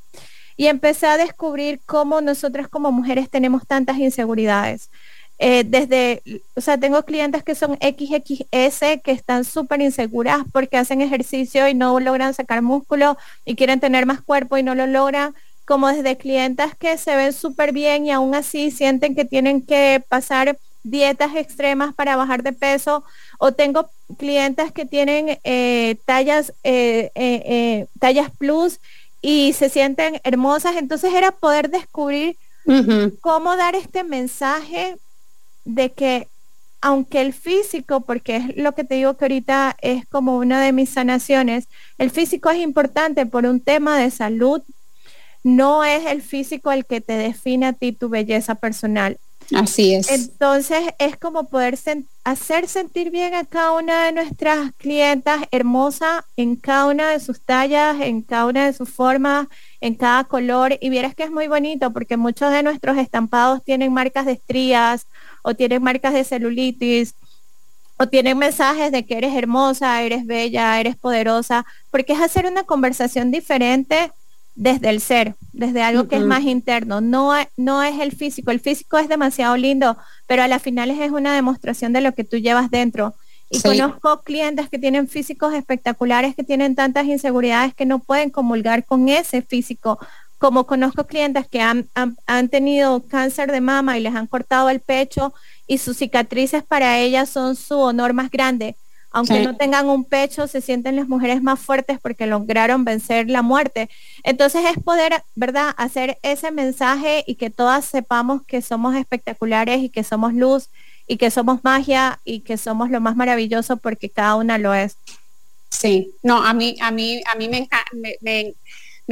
y empecé a descubrir cómo nosotras como mujeres tenemos tantas inseguridades. Eh, desde, o sea, tengo clientes que son XXS que están súper inseguras porque hacen ejercicio y no logran sacar músculo y quieren tener más cuerpo y no lo logran, como desde clientes que se ven súper bien y aún así sienten que tienen que pasar dietas extremas para bajar de peso o tengo clientes que tienen eh, tallas, eh, tallas plus y se sienten hermosas. Entonces era poder descubrir cómo dar este mensaje de que aunque el físico, porque es lo que te digo que ahorita es como una de mis sanaciones, el físico es importante por un tema de salud, no es el físico el que te define a ti tu belleza personal. Así es. Entonces es como poder hacer sentir bien a cada una de nuestras clientas hermosa en cada una de sus tallas, en cada una de sus formas, en cada color. Y vieras que es muy bonito porque muchos de nuestros estampados tienen marcas de estrías o tienen marcas de celulitis o tienen mensajes de que eres hermosa, eres bella, eres poderosa, porque es hacer una conversación diferente desde el ser, desde algo que es más interno. No, no es el físico. El físico es demasiado lindo, pero a la final es una demostración de lo que tú llevas dentro. Y conozco clientes que tienen físicos espectaculares, que tienen tantas inseguridades que no pueden comulgar con ese físico. Como conozco clientes que han, han tenido cáncer de mama y les han cortado el pecho y sus cicatrices para ellas son su honor más grande aunque no tengan un pecho, se sienten las mujeres más fuertes porque lograron vencer la muerte. Entonces es poder, ¿verdad?, hacer ese mensaje y que todas sepamos que somos espectaculares y que somos luz y que somos magia y que somos lo más maravilloso porque cada una lo es. Sí, no, a mí, a mí, a mí me, me, me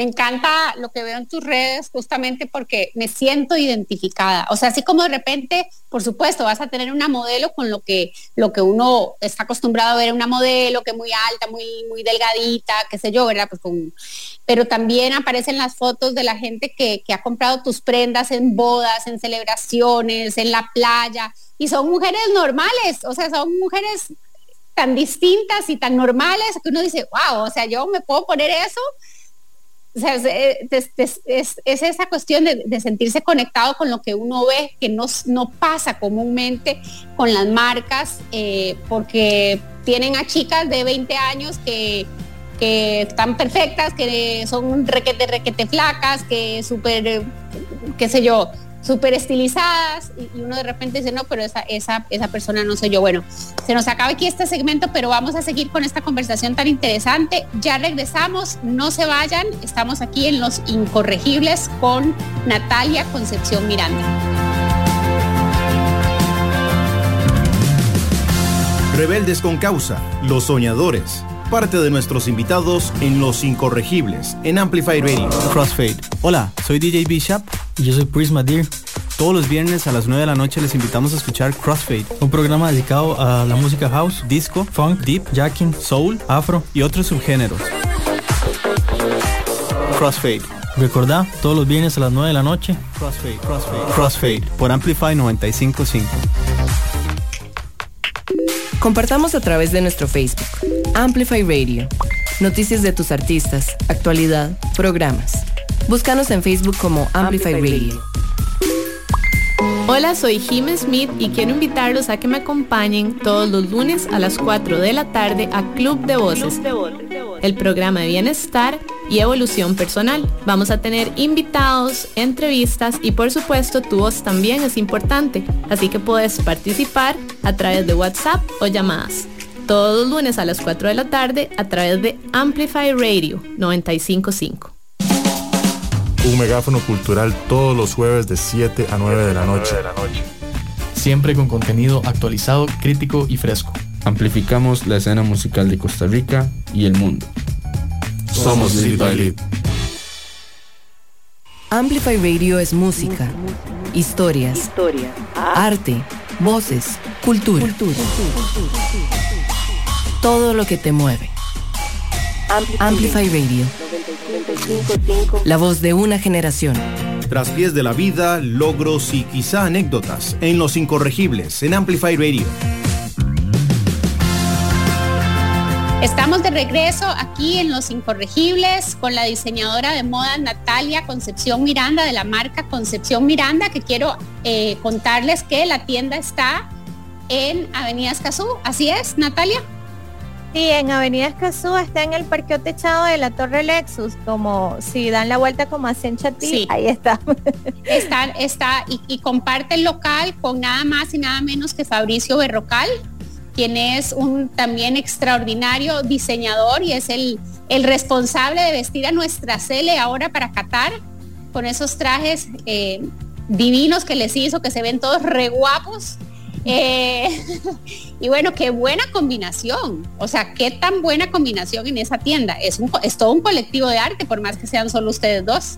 encanta lo que veo en tus redes justamente porque me siento identificada. O sea, así como de repente, por supuesto, vas a tener una modelo con lo que, lo que uno está acostumbrado a ver una modelo que muy alta, muy, muy delgadita, qué sé yo, ¿verdad? Pues Pero también aparecen las fotos de la gente que, que ha comprado tus prendas en bodas, en celebraciones, en la playa. Y son mujeres normales, o sea, son mujeres tan distintas y tan normales que uno dice, wow, o sea, yo me puedo poner eso o sea, es, esa cuestión de, sentirse conectado con lo que uno ve, que no, no pasa comúnmente con las marcas, eh, porque tienen a chicas de 20 años que, que están perfectas, que son requete, requete flacas, que súper, qué sé yo, súper estilizadas y, uno de repente dice, no, pero esa, esa, esa persona no soy yo. Bueno, se nos acaba aquí este segmento, pero vamos a seguir con esta conversación tan interesante. Ya regresamos, no se vayan, estamos aquí en Los Incorregibles con Natalia Concepción Miranda. Rebeldes con causa, los soñadores parte de nuestros invitados en Los Incorregibles, en Amplify Radio. Crossfade. Hola, soy DJ Bishop. Yo soy Prisma Deer. Todos los viernes a las 9 de la noche les invitamos a escuchar Crossfade, un programa dedicado a la música house, disco, funk, deep, jacking, soul, afro y otros subgéneros. Crossfade. Recordá, todos los viernes a las 9 de la noche. Crossfade, Crossfade, Crossfade por Amplify 955. Compartamos a través de nuestro Facebook, Amplify Radio. Noticias de tus artistas, actualidad, programas. Búscanos en Facebook como Amplify, Radio. Hola, soy Jim Smith y quiero invitarlos a que me acompañen todos los lunes a las 4 de la tarde a Club de Voces, el programa de bienestar y evolución personal. Vamos a tener invitados, entrevistas y por supuesto tu voz también es importante, así que puedes participar a través de WhatsApp o llamadas. Todos los lunes a las 4 de la tarde a través de Amplify Radio 955. Un megáfono cultural todos los jueves de 7 a 9 de la noche. Siempre con contenido actualizado, crítico y fresco. Amplificamos la escena musical de Costa Rica y el mundo. Somos Lead by Lead. Amplify Radio es música, historias, arte, voces, cultura. Todo lo que te mueve. Amplify Radio. La voz de una generación. Tras pies de la vida, logros y quizá anécdotas en Los Incorregibles, en Amplify Radio. Estamos de regreso aquí en Los Incorregibles con la diseñadora de moda Natalia Concepción Miranda de la marca Concepción Miranda, que quiero eh, contarles que la tienda está en Avenida Escazú. Así es, Natalia. Sí, en Avenida Escazú está en el parqueo techado de la Torre Lexus, como si dan la vuelta como a Chatí, sí. ahí está. está, está y, y, comparte el local con nada más y nada menos que Fabricio Berrocal, quien es un también extraordinario diseñador y es el, el responsable de vestir a nuestra Cele ahora para Qatar con esos trajes eh, divinos que les hizo, que se ven todos re guapos. Eh, y bueno, qué buena combinación. O sea, qué tan buena combinación en esa tienda. Es, un, es todo un colectivo de arte, por más que sean solo ustedes dos.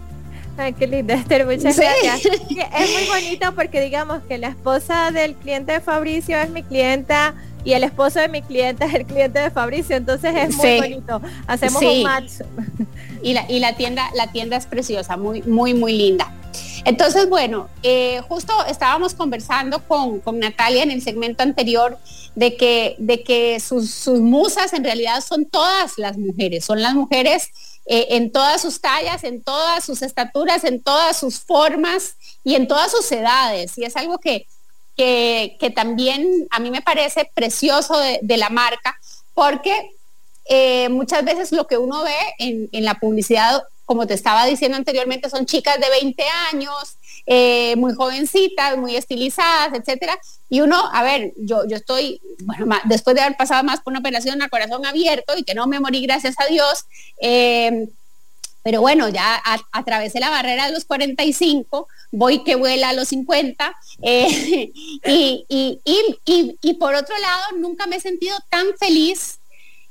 Ay, qué linda Esther, muchas gracias. Es muy bonito porque digamos que la esposa del cliente de Fabricio es mi clienta y el esposo de mi cliente es el cliente de Fabricio, entonces es muy bonito. Hacemos un match. Y la, y la tienda, la tienda es preciosa, muy, muy, muy linda. Entonces, bueno, eh, justo estábamos conversando con, con, Natalia en el segmento anterior de que, de que sus, musas en realidad son todas las mujeres, son las mujeres eh, en todas sus tallas, en todas sus estaturas, en todas sus formas y en todas sus edades. Y es algo que, que, que también a mí me parece precioso de, de la marca, porque eh, muchas veces lo que uno ve en, en, la publicidad como te estaba diciendo anteriormente, son chicas de 20 años, eh, muy jovencitas, muy estilizadas, etcétera. Y uno, a ver, yo, yo estoy, bueno, después de haber pasado más por una operación al corazón abierto y que no me morí, gracias a Dios, eh, pero bueno, ya a, atravesé la barrera de los 45, voy que vuela a los 50, eh, y, y, y, y por otro lado, nunca me he sentido tan feliz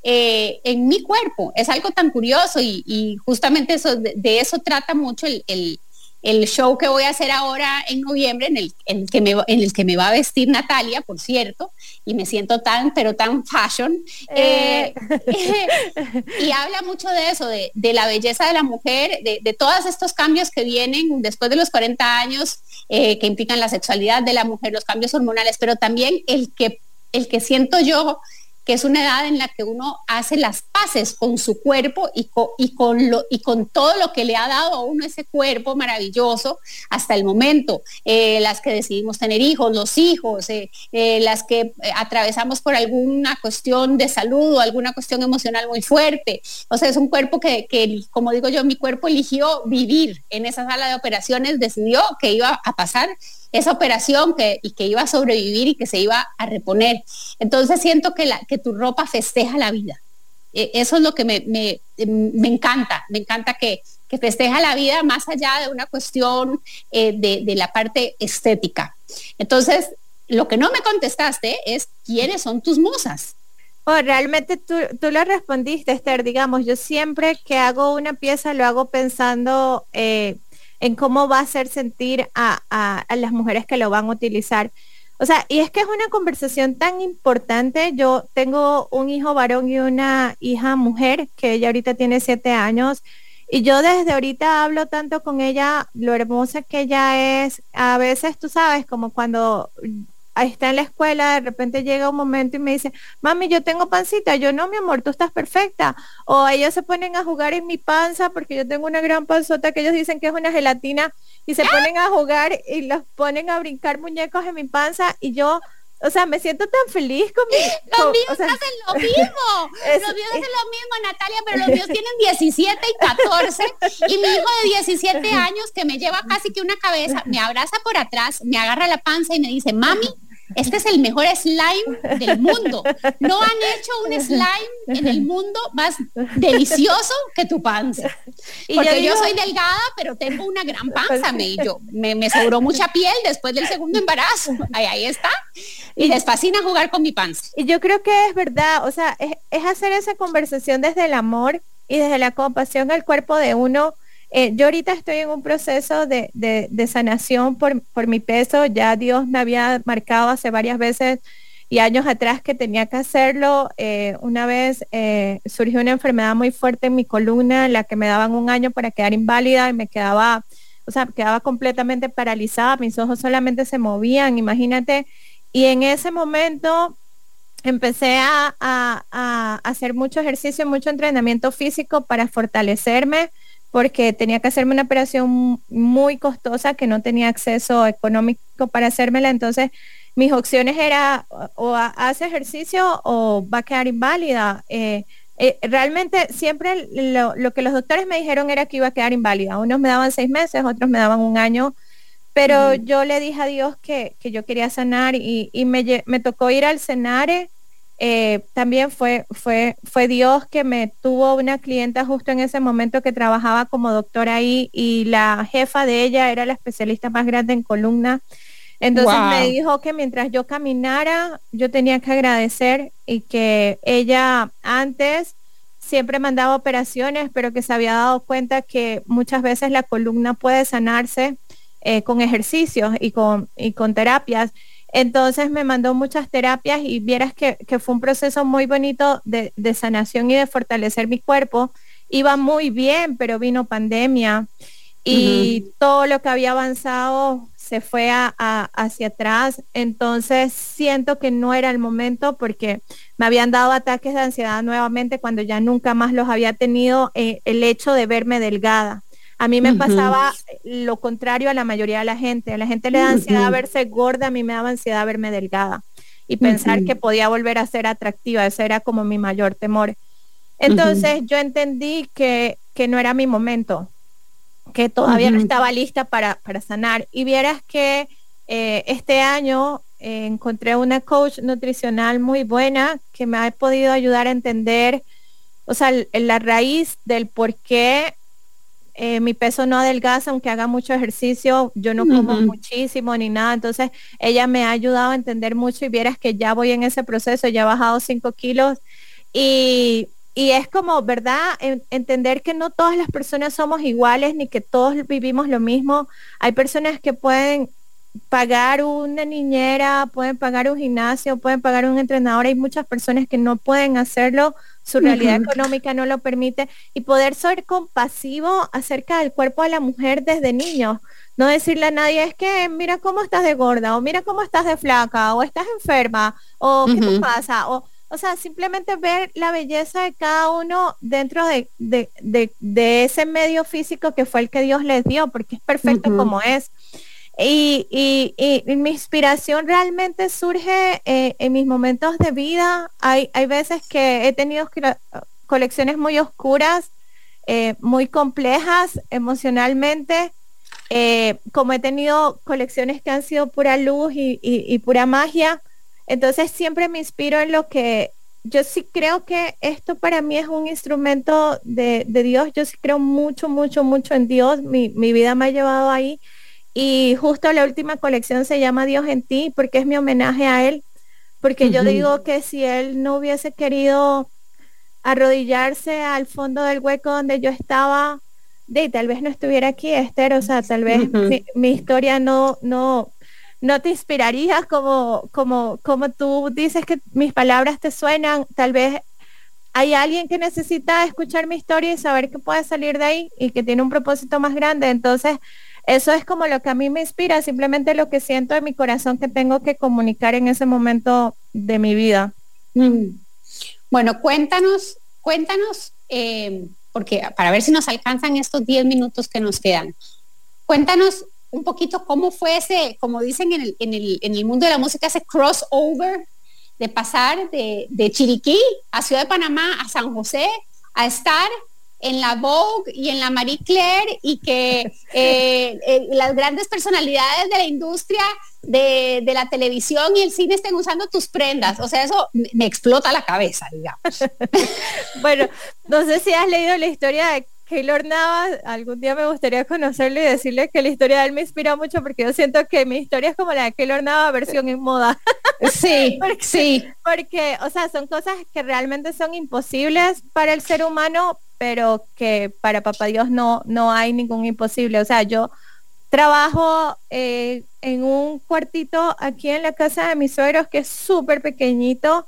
eh, en mi cuerpo. Es algo tan curioso y, justamente eso, de, eso trata mucho el, el, show que voy a hacer ahora en noviembre, en el, en, que me, en el que me va a vestir Natalia, por cierto, y me siento tan, pero tan fashion. Eh. y habla mucho de eso, de, de la belleza de la mujer, de, de, todos estos cambios que vienen después de los 40 años, eh, que implican la sexualidad de la mujer, los cambios hormonales, pero también el que, el que siento yo que es una edad en la que uno hace las paces con su cuerpo y con, y con, lo, y con todo lo que le ha dado a uno ese cuerpo maravilloso hasta el momento. Eh, las que decidimos tener hijos, los hijos, eh, eh, las que atravesamos por alguna cuestión de salud o alguna cuestión emocional muy fuerte. O sea, es un cuerpo que, que, como digo yo, mi cuerpo eligió vivir en esa sala de operaciones, decidió que iba a pasar esa operación que, y que iba a sobrevivir y que se iba a reponer. Entonces siento que, la, que tu ropa festeja la vida. E, eso es lo que me, me, me encanta, me encanta que, que, festeja la vida más allá de una cuestión eh, de, de la parte estética. Entonces, lo que no me contestaste es quiénes son tus musas. Oh, realmente tú, tú lo respondiste, Esther. Digamos, yo siempre que hago una pieza lo hago pensando eh, en cómo va a hacer sentir a, las mujeres que lo van a utilizar. O sea, y es que es una conversación tan importante. Yo tengo un hijo varón y una hija mujer, que ella ahorita tiene siete años, y yo desde ahorita hablo tanto con ella, lo hermosa que ella es. A veces, tú sabes, como cuando está en la escuela, de repente llega un momento y me dice, mami, yo tengo pancita, yo no, mi amor, tú estás perfecta. O ellos se ponen a jugar en mi panza porque yo tengo una gran panzota que ellos dicen que es una gelatina y se ponen a jugar y los ponen a brincar muñecos en mi panza y yo o sea, me siento tan feliz con mi... Los míos hacen lo mismo. los míos hacen lo mismo, Natalia, pero los míos tienen 17 y 14. Y mi hijo de 17 años, que me lleva casi que una cabeza, me abraza por atrás, me agarra la panza y me dice, mami, este es el mejor slime del mundo. No han hecho un slime en el mundo más delicioso que tu panza. Porque yo, soy delgada, pero tengo una gran panza. Me, yo, me, sobró mucha piel después del segundo embarazo. Ahí, ahí está. Y les fascina jugar con mi panza. Y yo creo que es verdad, o sea, es, es hacer esa conversación desde el amor y desde la compasión al cuerpo de uno eh, yo ahorita estoy en un proceso de, sanación por, mi peso. Ya Dios me había marcado hace varias veces y años atrás que tenía que hacerlo. Eh, una vez eh, surgió una enfermedad muy fuerte en mi columna, la que me daban un año para quedar inválida y me quedaba, o sea, quedaba completamente paralizada. Mis ojos solamente se movían, imagínate. Y en ese momento empecé a, a hacer mucho ejercicio, mucho entrenamiento físico para fortalecerme porque tenía que hacerme una operación muy costosa que no tenía acceso económico para hacérmela. Entonces mis opciones era o, hace ejercicio o va a quedar inválida. Eh, eh, realmente siempre lo, que los doctores me dijeron era que iba a quedar inválida. Unos me daban seis meses, otros me daban un año, pero yo le dije a Dios que, yo quería sanar y, me, tocó ir al Senare. Eh, también fue, fue, fue Dios que me tuvo una clienta justo en ese momento que trabajaba como doctora ahí y la jefa de ella era la especialista más grande en columna. Entonces me dijo que mientras yo caminara, yo tenía que agradecer y que ella antes siempre mandaba operaciones, pero que se había dado cuenta que muchas veces la columna puede sanarse eh, con ejercicios y con, y con terapias. Entonces me mandó muchas terapias y vieras que, fue un proceso muy bonito de, sanación y de fortalecer mi cuerpo. Iba muy bien, pero vino pandemia y todo lo que había avanzado se fue hacia atrás, entonces siento que no era el momento porque me habían dado ataques de ansiedad nuevamente cuando ya nunca más los había tenido eh, el hecho de verme delgada. A mí me pasaba lo contrario a la mayoría de la gente. A la gente le da ansiedad verse gorda, a mí me daba ansiedad verme delgada y pensar que podía volver a ser atractiva. Ese era como mi mayor temor. Entonces yo entendí que, que no era mi momento que todavía no estaba lista para, sanar. Y vieras que eh, este año eh, encontré una coach nutricional muy buena que me ha podido ayudar a entender, o sea, la raíz del por qué eh, mi peso no adelgaza, aunque haga mucho ejercicio, yo no como muchísimo ni nada. Entonces, ella me ha ayudado a entender mucho y vieras que ya voy en ese proceso, ya he bajado 5 kilos y y es como, ¿verdad? entender que no todas las personas somos iguales ni que todos vivimos lo mismo. Hay personas que pueden pagar una niñera, pueden pagar un gimnasio, pueden pagar un entrenador. Hay muchas personas que no pueden hacerlo, su realidad económica no lo permite. Y poder ser compasivo acerca del cuerpo de la mujer desde niños. No decirle a nadie, es que mira cómo estás de gorda, o mira cómo estás de flaca, o estás enferma, o qué te pasa, o o sea, simplemente ver la belleza de cada uno dentro de, ese medio físico que fue el que Dios les dio, porque es perfecto como es. Y, mi inspiración realmente surge eh, en mis momentos de vida. Hay, hay veces que he tenido colecciones muy oscuras, eh, muy complejas emocionalmente, eh, como he tenido colecciones que han sido pura luz y pura magia entonces siempre me inspiro en lo que yo sí creo que esto para mí es un instrumento de, Dios. Yo sí creo mucho, mucho, mucho en Dios. Mi, vida me ha llevado ahí. Y justo la última colección se llama Dios en ti porque es mi homenaje a Él. Porque yo digo que si Él no hubiese querido arrodillarse al fondo del hueco donde yo estaba, de tal vez no estuviera aquí, Esther, o sea, tal vez mi, mi, historia no, no, no te inspirarías como, como, como tú dices que mis palabras te suenan, tal vez hay alguien que necesita escuchar mi historia y saber que puede salir de ahí y que tiene un propósito más grande. Entonces, eso es como lo que a mí me inspira, simplemente lo que siento en mi corazón que tengo que comunicar en ese momento de mi vida. Mm. Bueno, cuéntanos, cuéntanos, eh, porque para ver si nos alcanzan estos 10 minutos que nos quedan, cuéntanos un poquito cómo fue ese, como dicen en el, en el, en el mundo de la música, ese crossover de pasar de, de, Chiriquí a Ciudad de Panamá, a San José, a estar en la Vogue y en la Marie Claire y que eh, eh, las grandes personalidades de la industria de, de, la televisión y el cine estén usando tus prendas. O sea, eso me explota la cabeza, digamos. bueno, no sé si has leído la historia de Keylor Navas, algún día me gustaría conocerle y decirle que la historia de él me inspira mucho porque yo siento que mi historia es como la de Keylor Navas versión en moda. Sí, sí. Porque, o sea, son cosas que realmente son imposibles para el ser humano, pero que para Papá Dios no, no hay ningún imposible. O sea, yo trabajo eh, en un cuartito aquí en la casa de mis suegros que es súper pequeñito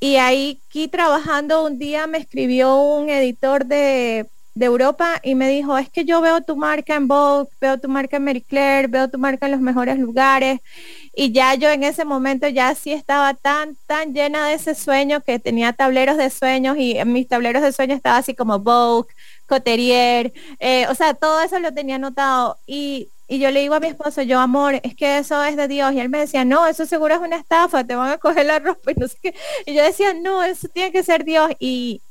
y ahí aquí trabajando un día me escribió un editor de de Europa y me dijo, es que yo veo tu marca en Vogue, veo tu marca en Marie Claire, veo tu marca en los mejores lugares. Y ya yo en ese momento ya sí estaba tan, tan llena de ese sueño que tenía tableros de sueños y en mis tableros de sueños estaba así como Vogue, Coterier, eh, o sea, todo eso lo tenía anotado. Y Y yo le digo a mi esposo, yo amor, es que eso es de Dios. Y él me decía, no, eso seguro es una estafa, te van a coger la ropa y no sé qué. Y yo decía, no, eso tiene que ser Dios. Y,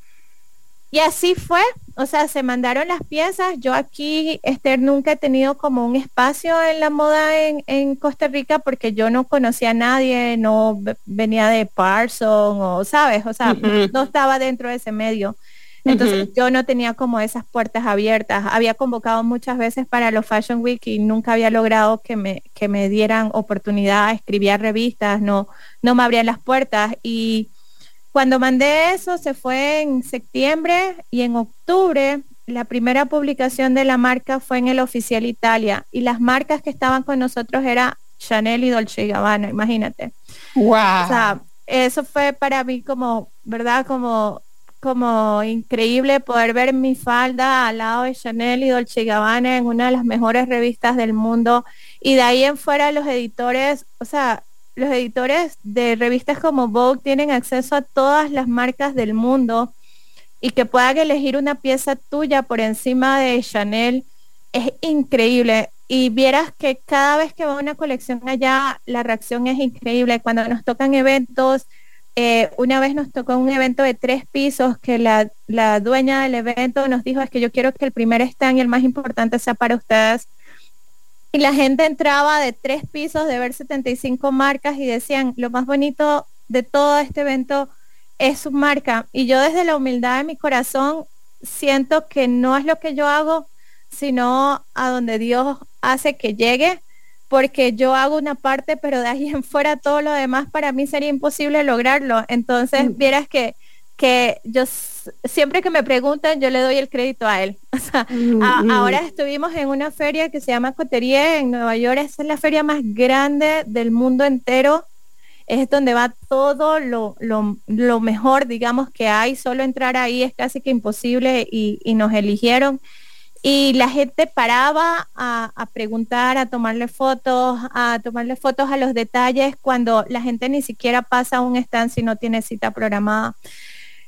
y así fue, o sea, se mandaron las piezas. Yo aquí, Esther, nunca he tenido como un espacio en la moda en, en Costa Rica porque yo no conocía a nadie, no venía de Parson o, ¿sabes? O sea, no estaba dentro de ese medio. Entonces yo no tenía como esas puertas abiertas. Había convocado muchas veces para los Fashion Week y nunca había logrado que me, que me dieran oportunidad, escribía revistas, no, no me abrían las puertas. Y cuando mandé eso se fue en septiembre y en octubre la primera publicación de la marca fue en el Oficial Italia y las marcas que estaban con nosotros era Chanel y Dolce Gabbana, imagínate. Wow. O sea, eso fue para mí como, ¿verdad? Como como increíble poder ver mi falda al lado de Chanel y Dolce Gabbana en una de las mejores revistas del mundo y de ahí en fuera los editores, o sea, los editores de revistas como Vogue tienen acceso a todas las marcas del mundo y que puedan elegir una pieza tuya por encima de Chanel es increíble. Y vieras que cada vez que va una colección allá, la reacción es increíble. Cuando nos tocan eventos, eh, una vez nos tocó un evento de tres pisos que la, la, dueña del evento nos dijo es que yo quiero que el primer stand y el más importante sea para ustedes y la gente entraba de tres pisos de ver 75 marcas y decían, lo más bonito de todo este evento es su marca. Y yo desde la humildad de mi corazón siento que no es lo que yo hago, sino a donde Dios hace que llegue, porque yo hago una parte, pero de ahí en fuera todo lo demás para mí sería imposible lograrlo. Entonces, mm. vieras que que yo siempre que me preguntan, yo le doy el crédito a él. Mm, mm. ahora estuvimos en una feria que se llama Coterie en Nueva York. Esa es la feria más grande del mundo entero. Es donde va todo lo, mejor, digamos, que hay. Solo entrar ahí es casi que imposible y, nos eligieron. Y la gente paraba a, a, preguntar, a tomarle fotos, a tomarle fotos a los detalles cuando la gente ni siquiera pasa a un stand si no tiene cita programada.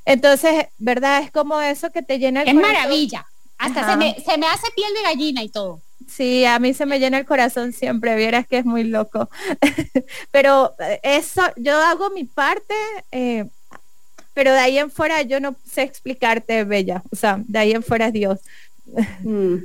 Entonces, ¿verdad? Es como eso que te llena el es maravilla. Hasta se me, se me, hace piel de gallina y todo. Sí, a mí se me llena el corazón siempre, vieras que es muy loco. pero eh, eso, yo hago mi parte, eh, pero de ahí en fuera yo no sé explicarte, Bella. O sea, de ahí en fuera es Dios. Mm.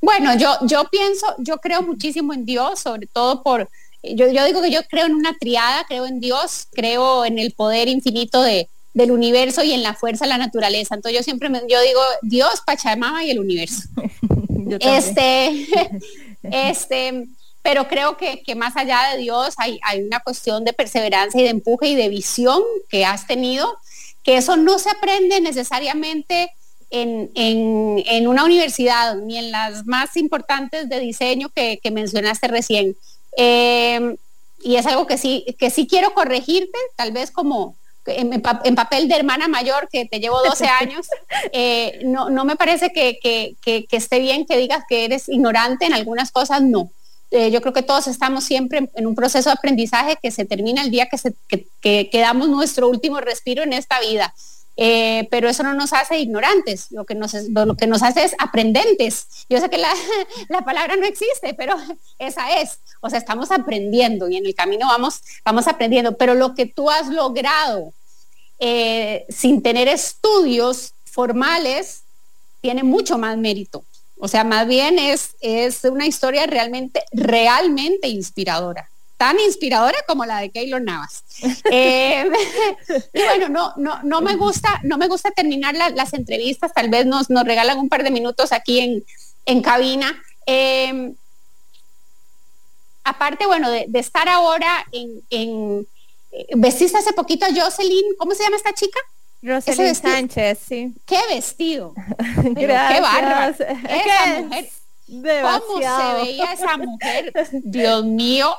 Bueno, yo, yo pienso, yo creo muchísimo en Dios, sobre todo por, yo, yo digo que yo creo en una triada, creo en Dios, creo en el poder infinito de, del universo y en la fuerza de la naturaleza. Entonces yo siempre me, yo digo Dios, Pachamama y el universo. este, este, pero creo que, más allá de Dios hay, hay una cuestión de perseverancia y de empuje y de visión que has tenido, que eso no se aprende necesariamente en, una universidad, ni en las más importantes de diseño que, mencionaste recién. Eh, y es algo que sí, que sí quiero corregirte, tal vez como, en, papel de hermana mayor que te llevo 12 años, eh, no, no me parece que, que, esté bien que digas que eres ignorante en algunas cosas, no. Eh, yo creo que todos estamos siempre en un proceso de aprendizaje que se termina el día que, se, que damos nuestro último respiro en esta vida. Eh, pero eso no nos hace ignorantes, lo que nos, lo que nos hace es aprendentes. Yo sé que la, la, palabra no existe, pero esa es. O sea, estamos aprendiendo y en el camino vamos, vamos aprendiendo, pero lo que tú has logrado eh, sin tener estudios formales tiene mucho más mérito. O sea, más bien es, es una historia realmente, realmente inspiradora tan inspiradora como la de Keylor Navas. Eh, y bueno, no, no, no me gusta, no me gusta terminar las entrevistas, tal vez nos, nos regalan un par de minutos aquí en, en cabina. Eh, aparte, bueno, de, estar ahora en, en vestiste hace poquito a Jocelyn, ¿cómo se llama esta chica? Roselyn Sánchez, sí. Qué vestido. qué bárbaro. Esa mujer. ¿Cómo se veía esa mujer? Dios mío,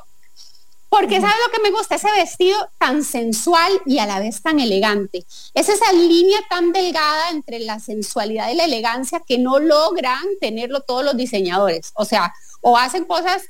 porque ¿sabes lo que me gusta? Ese vestido tan sensual y a la vez tan elegante. Es esa línea tan delgada entre la sensualidad y la elegancia que no logran tenerlo todos los diseñadores. O sea, o hacen cosas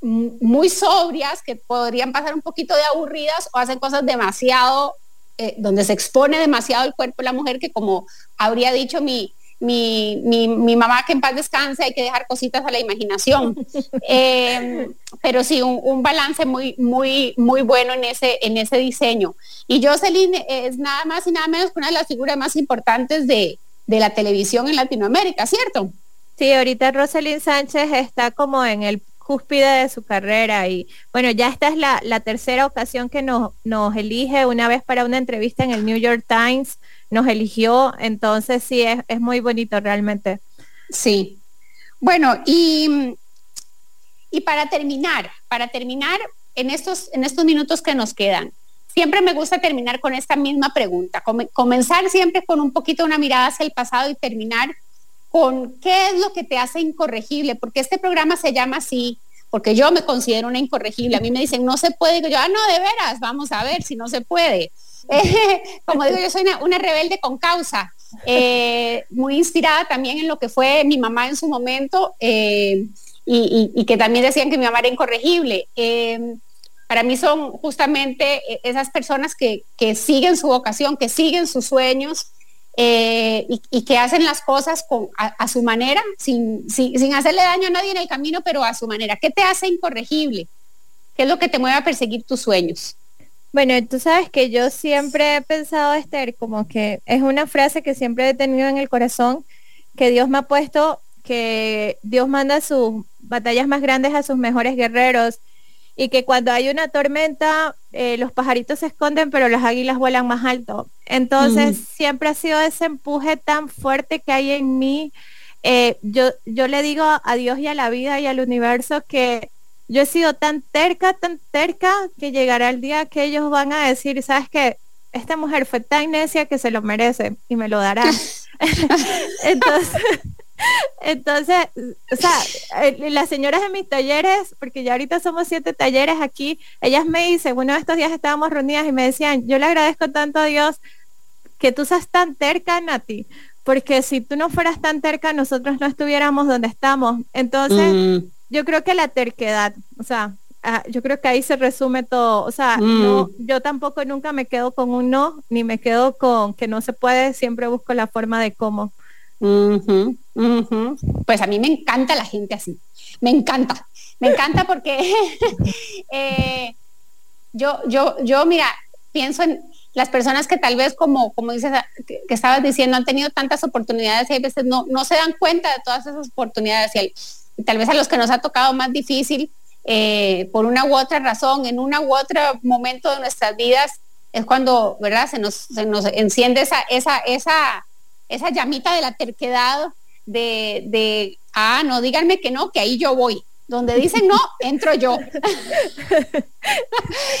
muy sobrias que podrían pasar un poquito de aburridas o hacen cosas demasiado, eh, donde se expone demasiado el cuerpo de la mujer que como habría dicho mi, mi, mi, mamá que en paz descanse, hay que dejar cositas a la imaginación. Em, pero sí, un, balance muy, muy, muy bueno en ese, en ese diseño. Y Jocelyn es nada más y nada menos que una de las figuras más importantes de, de la televisión en Latinoamérica, ¿cierto? Sí, ahorita Rosalind Sánchez está como en el cúspide de su carrera y bueno, ya esta es la, tercera ocasión que nos, nos elige una vez para una entrevista en el New York Times nos eligió, entonces sí, es, es muy bonito realmente. Sí. Bueno, y, y para terminar, para terminar en estos, en estos minutos que nos quedan, siempre me gusta terminar con esta misma pregunta, comenzar siempre con un poquito una mirada hacia el pasado y terminar con qué es lo que te hace incorregible, porque este programa se llama así, porque yo me considero una incorregible. A mí me dicen, no se puede, digo yo, ah, no, de veras, vamos a ver si no se puede. como digo, yo soy una, rebelde con causa, eh, muy inspirada también en lo que fue mi mamá en su momento eh, y, que también decían que mi mamá era incorregible. Eh, para mí son justamente esas personas que, siguen su vocación, que siguen sus sueños y, que hacen las cosas con, a, su manera, sin, sin hacerle daño a nadie en el camino, pero a su manera. ¿Qué te hace incorregible? ¿Qué es lo que te mueve a perseguir tus sueños? Bueno, tú sabes que yo siempre he pensado, Esther, como que es una frase que siempre he tenido en el corazón, que Dios me ha puesto, que Dios manda sus batallas más grandes a sus mejores guerreros y que cuando hay una tormenta, eh, los pajaritos se esconden, pero las águilas vuelan más alto. Entonces, siempre ha sido ese empuje tan fuerte que hay en mí. Eh, yo, yo le digo a Dios y a la vida y al universo que yo he sido tan terca, tan terca, que llegará el día que ellos van a decir, ¿sabes qué? Esta mujer fue tan necia que se lo merece y me lo dará. entonces, entonces, o sea, eh, las señoras de mis talleres, porque ya ahorita somos siete talleres aquí, ellas me dicen, uno de estos días estábamos reunidas y me decían, yo le agradezco tanto a Dios que tú seas tan terca, Nati, porque si tú no fueras tan terca, nosotros no estuviéramos donde estamos. Entonces, mm. Yo creo que la terquedad, o sea, ah, yo creo que ahí se resume todo. O sea, no, mm. yo tampoco nunca me quedo con un no, ni me quedo con que no se puede, siempre busco la forma de cómo. Pues a mí me encanta la gente así, me encanta, me encanta porque eh, yo, yo, yo, mira, pienso en las personas que tal vez como, como dices, que, estabas diciendo, han tenido tantas oportunidades y a veces no, no se dan cuenta de todas esas oportunidades y tal vez a los que nos ha tocado más difícil eh, por una u otra razón, en una u otro momento de nuestras vidas, es cuando, ¿verdad? Se nos, se nos enciende esa, esa, esa, esa llamita de la terquedad de, de, ah, no, díganme que no, que ahí yo voy. Donde dicen no, entro yo.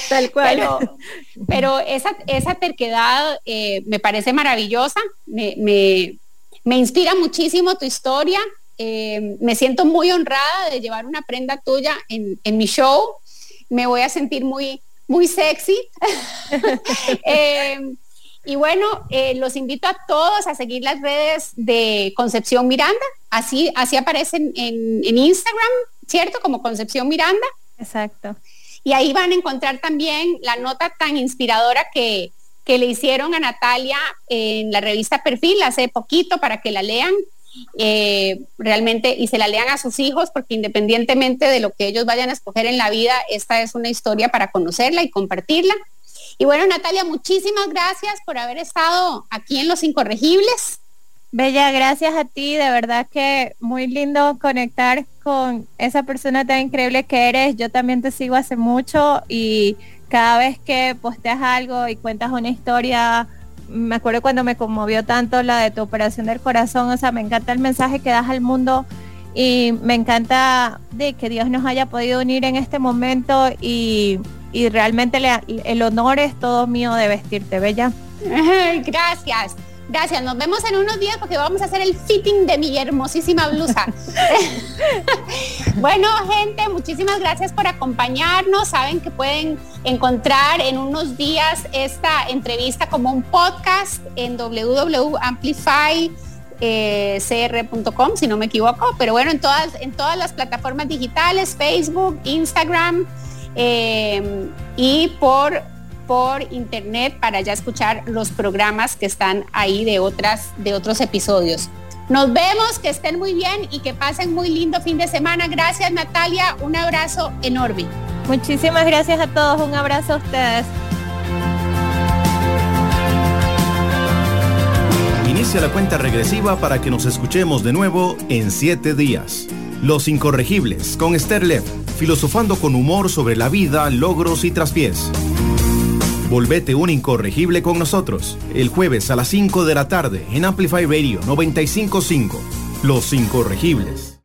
Tal cual. Pero, esa, esa terquedad eh, me parece maravillosa, me, me, me inspira muchísimo tu historia, eh, me siento muy honrada de llevar una prenda tuya en, mi show. Me voy a sentir muy, muy sexy. Eh, y bueno, eh, los invito a todos a seguir las redes de Concepción Miranda. Así, así aparecen en, Instagram, ¿cierto? Como Concepción Miranda. Exacto. Y ahí van a encontrar también la nota tan inspiradora que, que le hicieron a Natalia en la revista Perfil hace poquito para que la lean. Eh, realmente y se la lean a sus hijos porque independientemente de lo que ellos vayan a escoger en la vida, esta es una historia para conocerla y compartirla. Y bueno, Natalia, muchísimas gracias por haber estado aquí en Los Incorregibles. Bella, gracias a ti, de verdad que muy lindo conectar con esa persona tan increíble que eres. Yo también te sigo hace mucho y cada vez que posteas algo y cuentas una historia me acuerdo cuando me conmovió tanto la de tu operación del corazón, o sea, me encanta el mensaje que das al mundo y me encanta de que Dios nos haya podido unir en este momento y, realmente el honor es todo mío de vestirte, Bella. Gracias. Gracias, nos vemos en unos días porque vamos a hacer el fitting de mi hermosísima blusa. bueno, gente, muchísimas gracias por acompañarnos. Saben que pueden encontrar en unos días esta entrevista como un podcast en www.amplifycr.com, si no me equivoco. Pero bueno, en todas, en todas las plataformas digitales, Facebook, Instagram eh, y por por internet para ya escuchar los programas que están ahí de otras de otros episodios. Nos vemos, que estén muy bien y que pasen muy lindo fin de semana. Gracias Natalia, un abrazo enorme. Muchísimas gracias a todos, un abrazo a ustedes. Inicia la cuenta regresiva para que nos escuchemos de nuevo en siete días. Los Incorregibles, con Esther Lev, filosofando con humor sobre la vida, logros y traspiés. Volvete un incorregible con nosotros, el jueves a las 5 de la tarde en Amplify Radio 955. Los Incorregibles.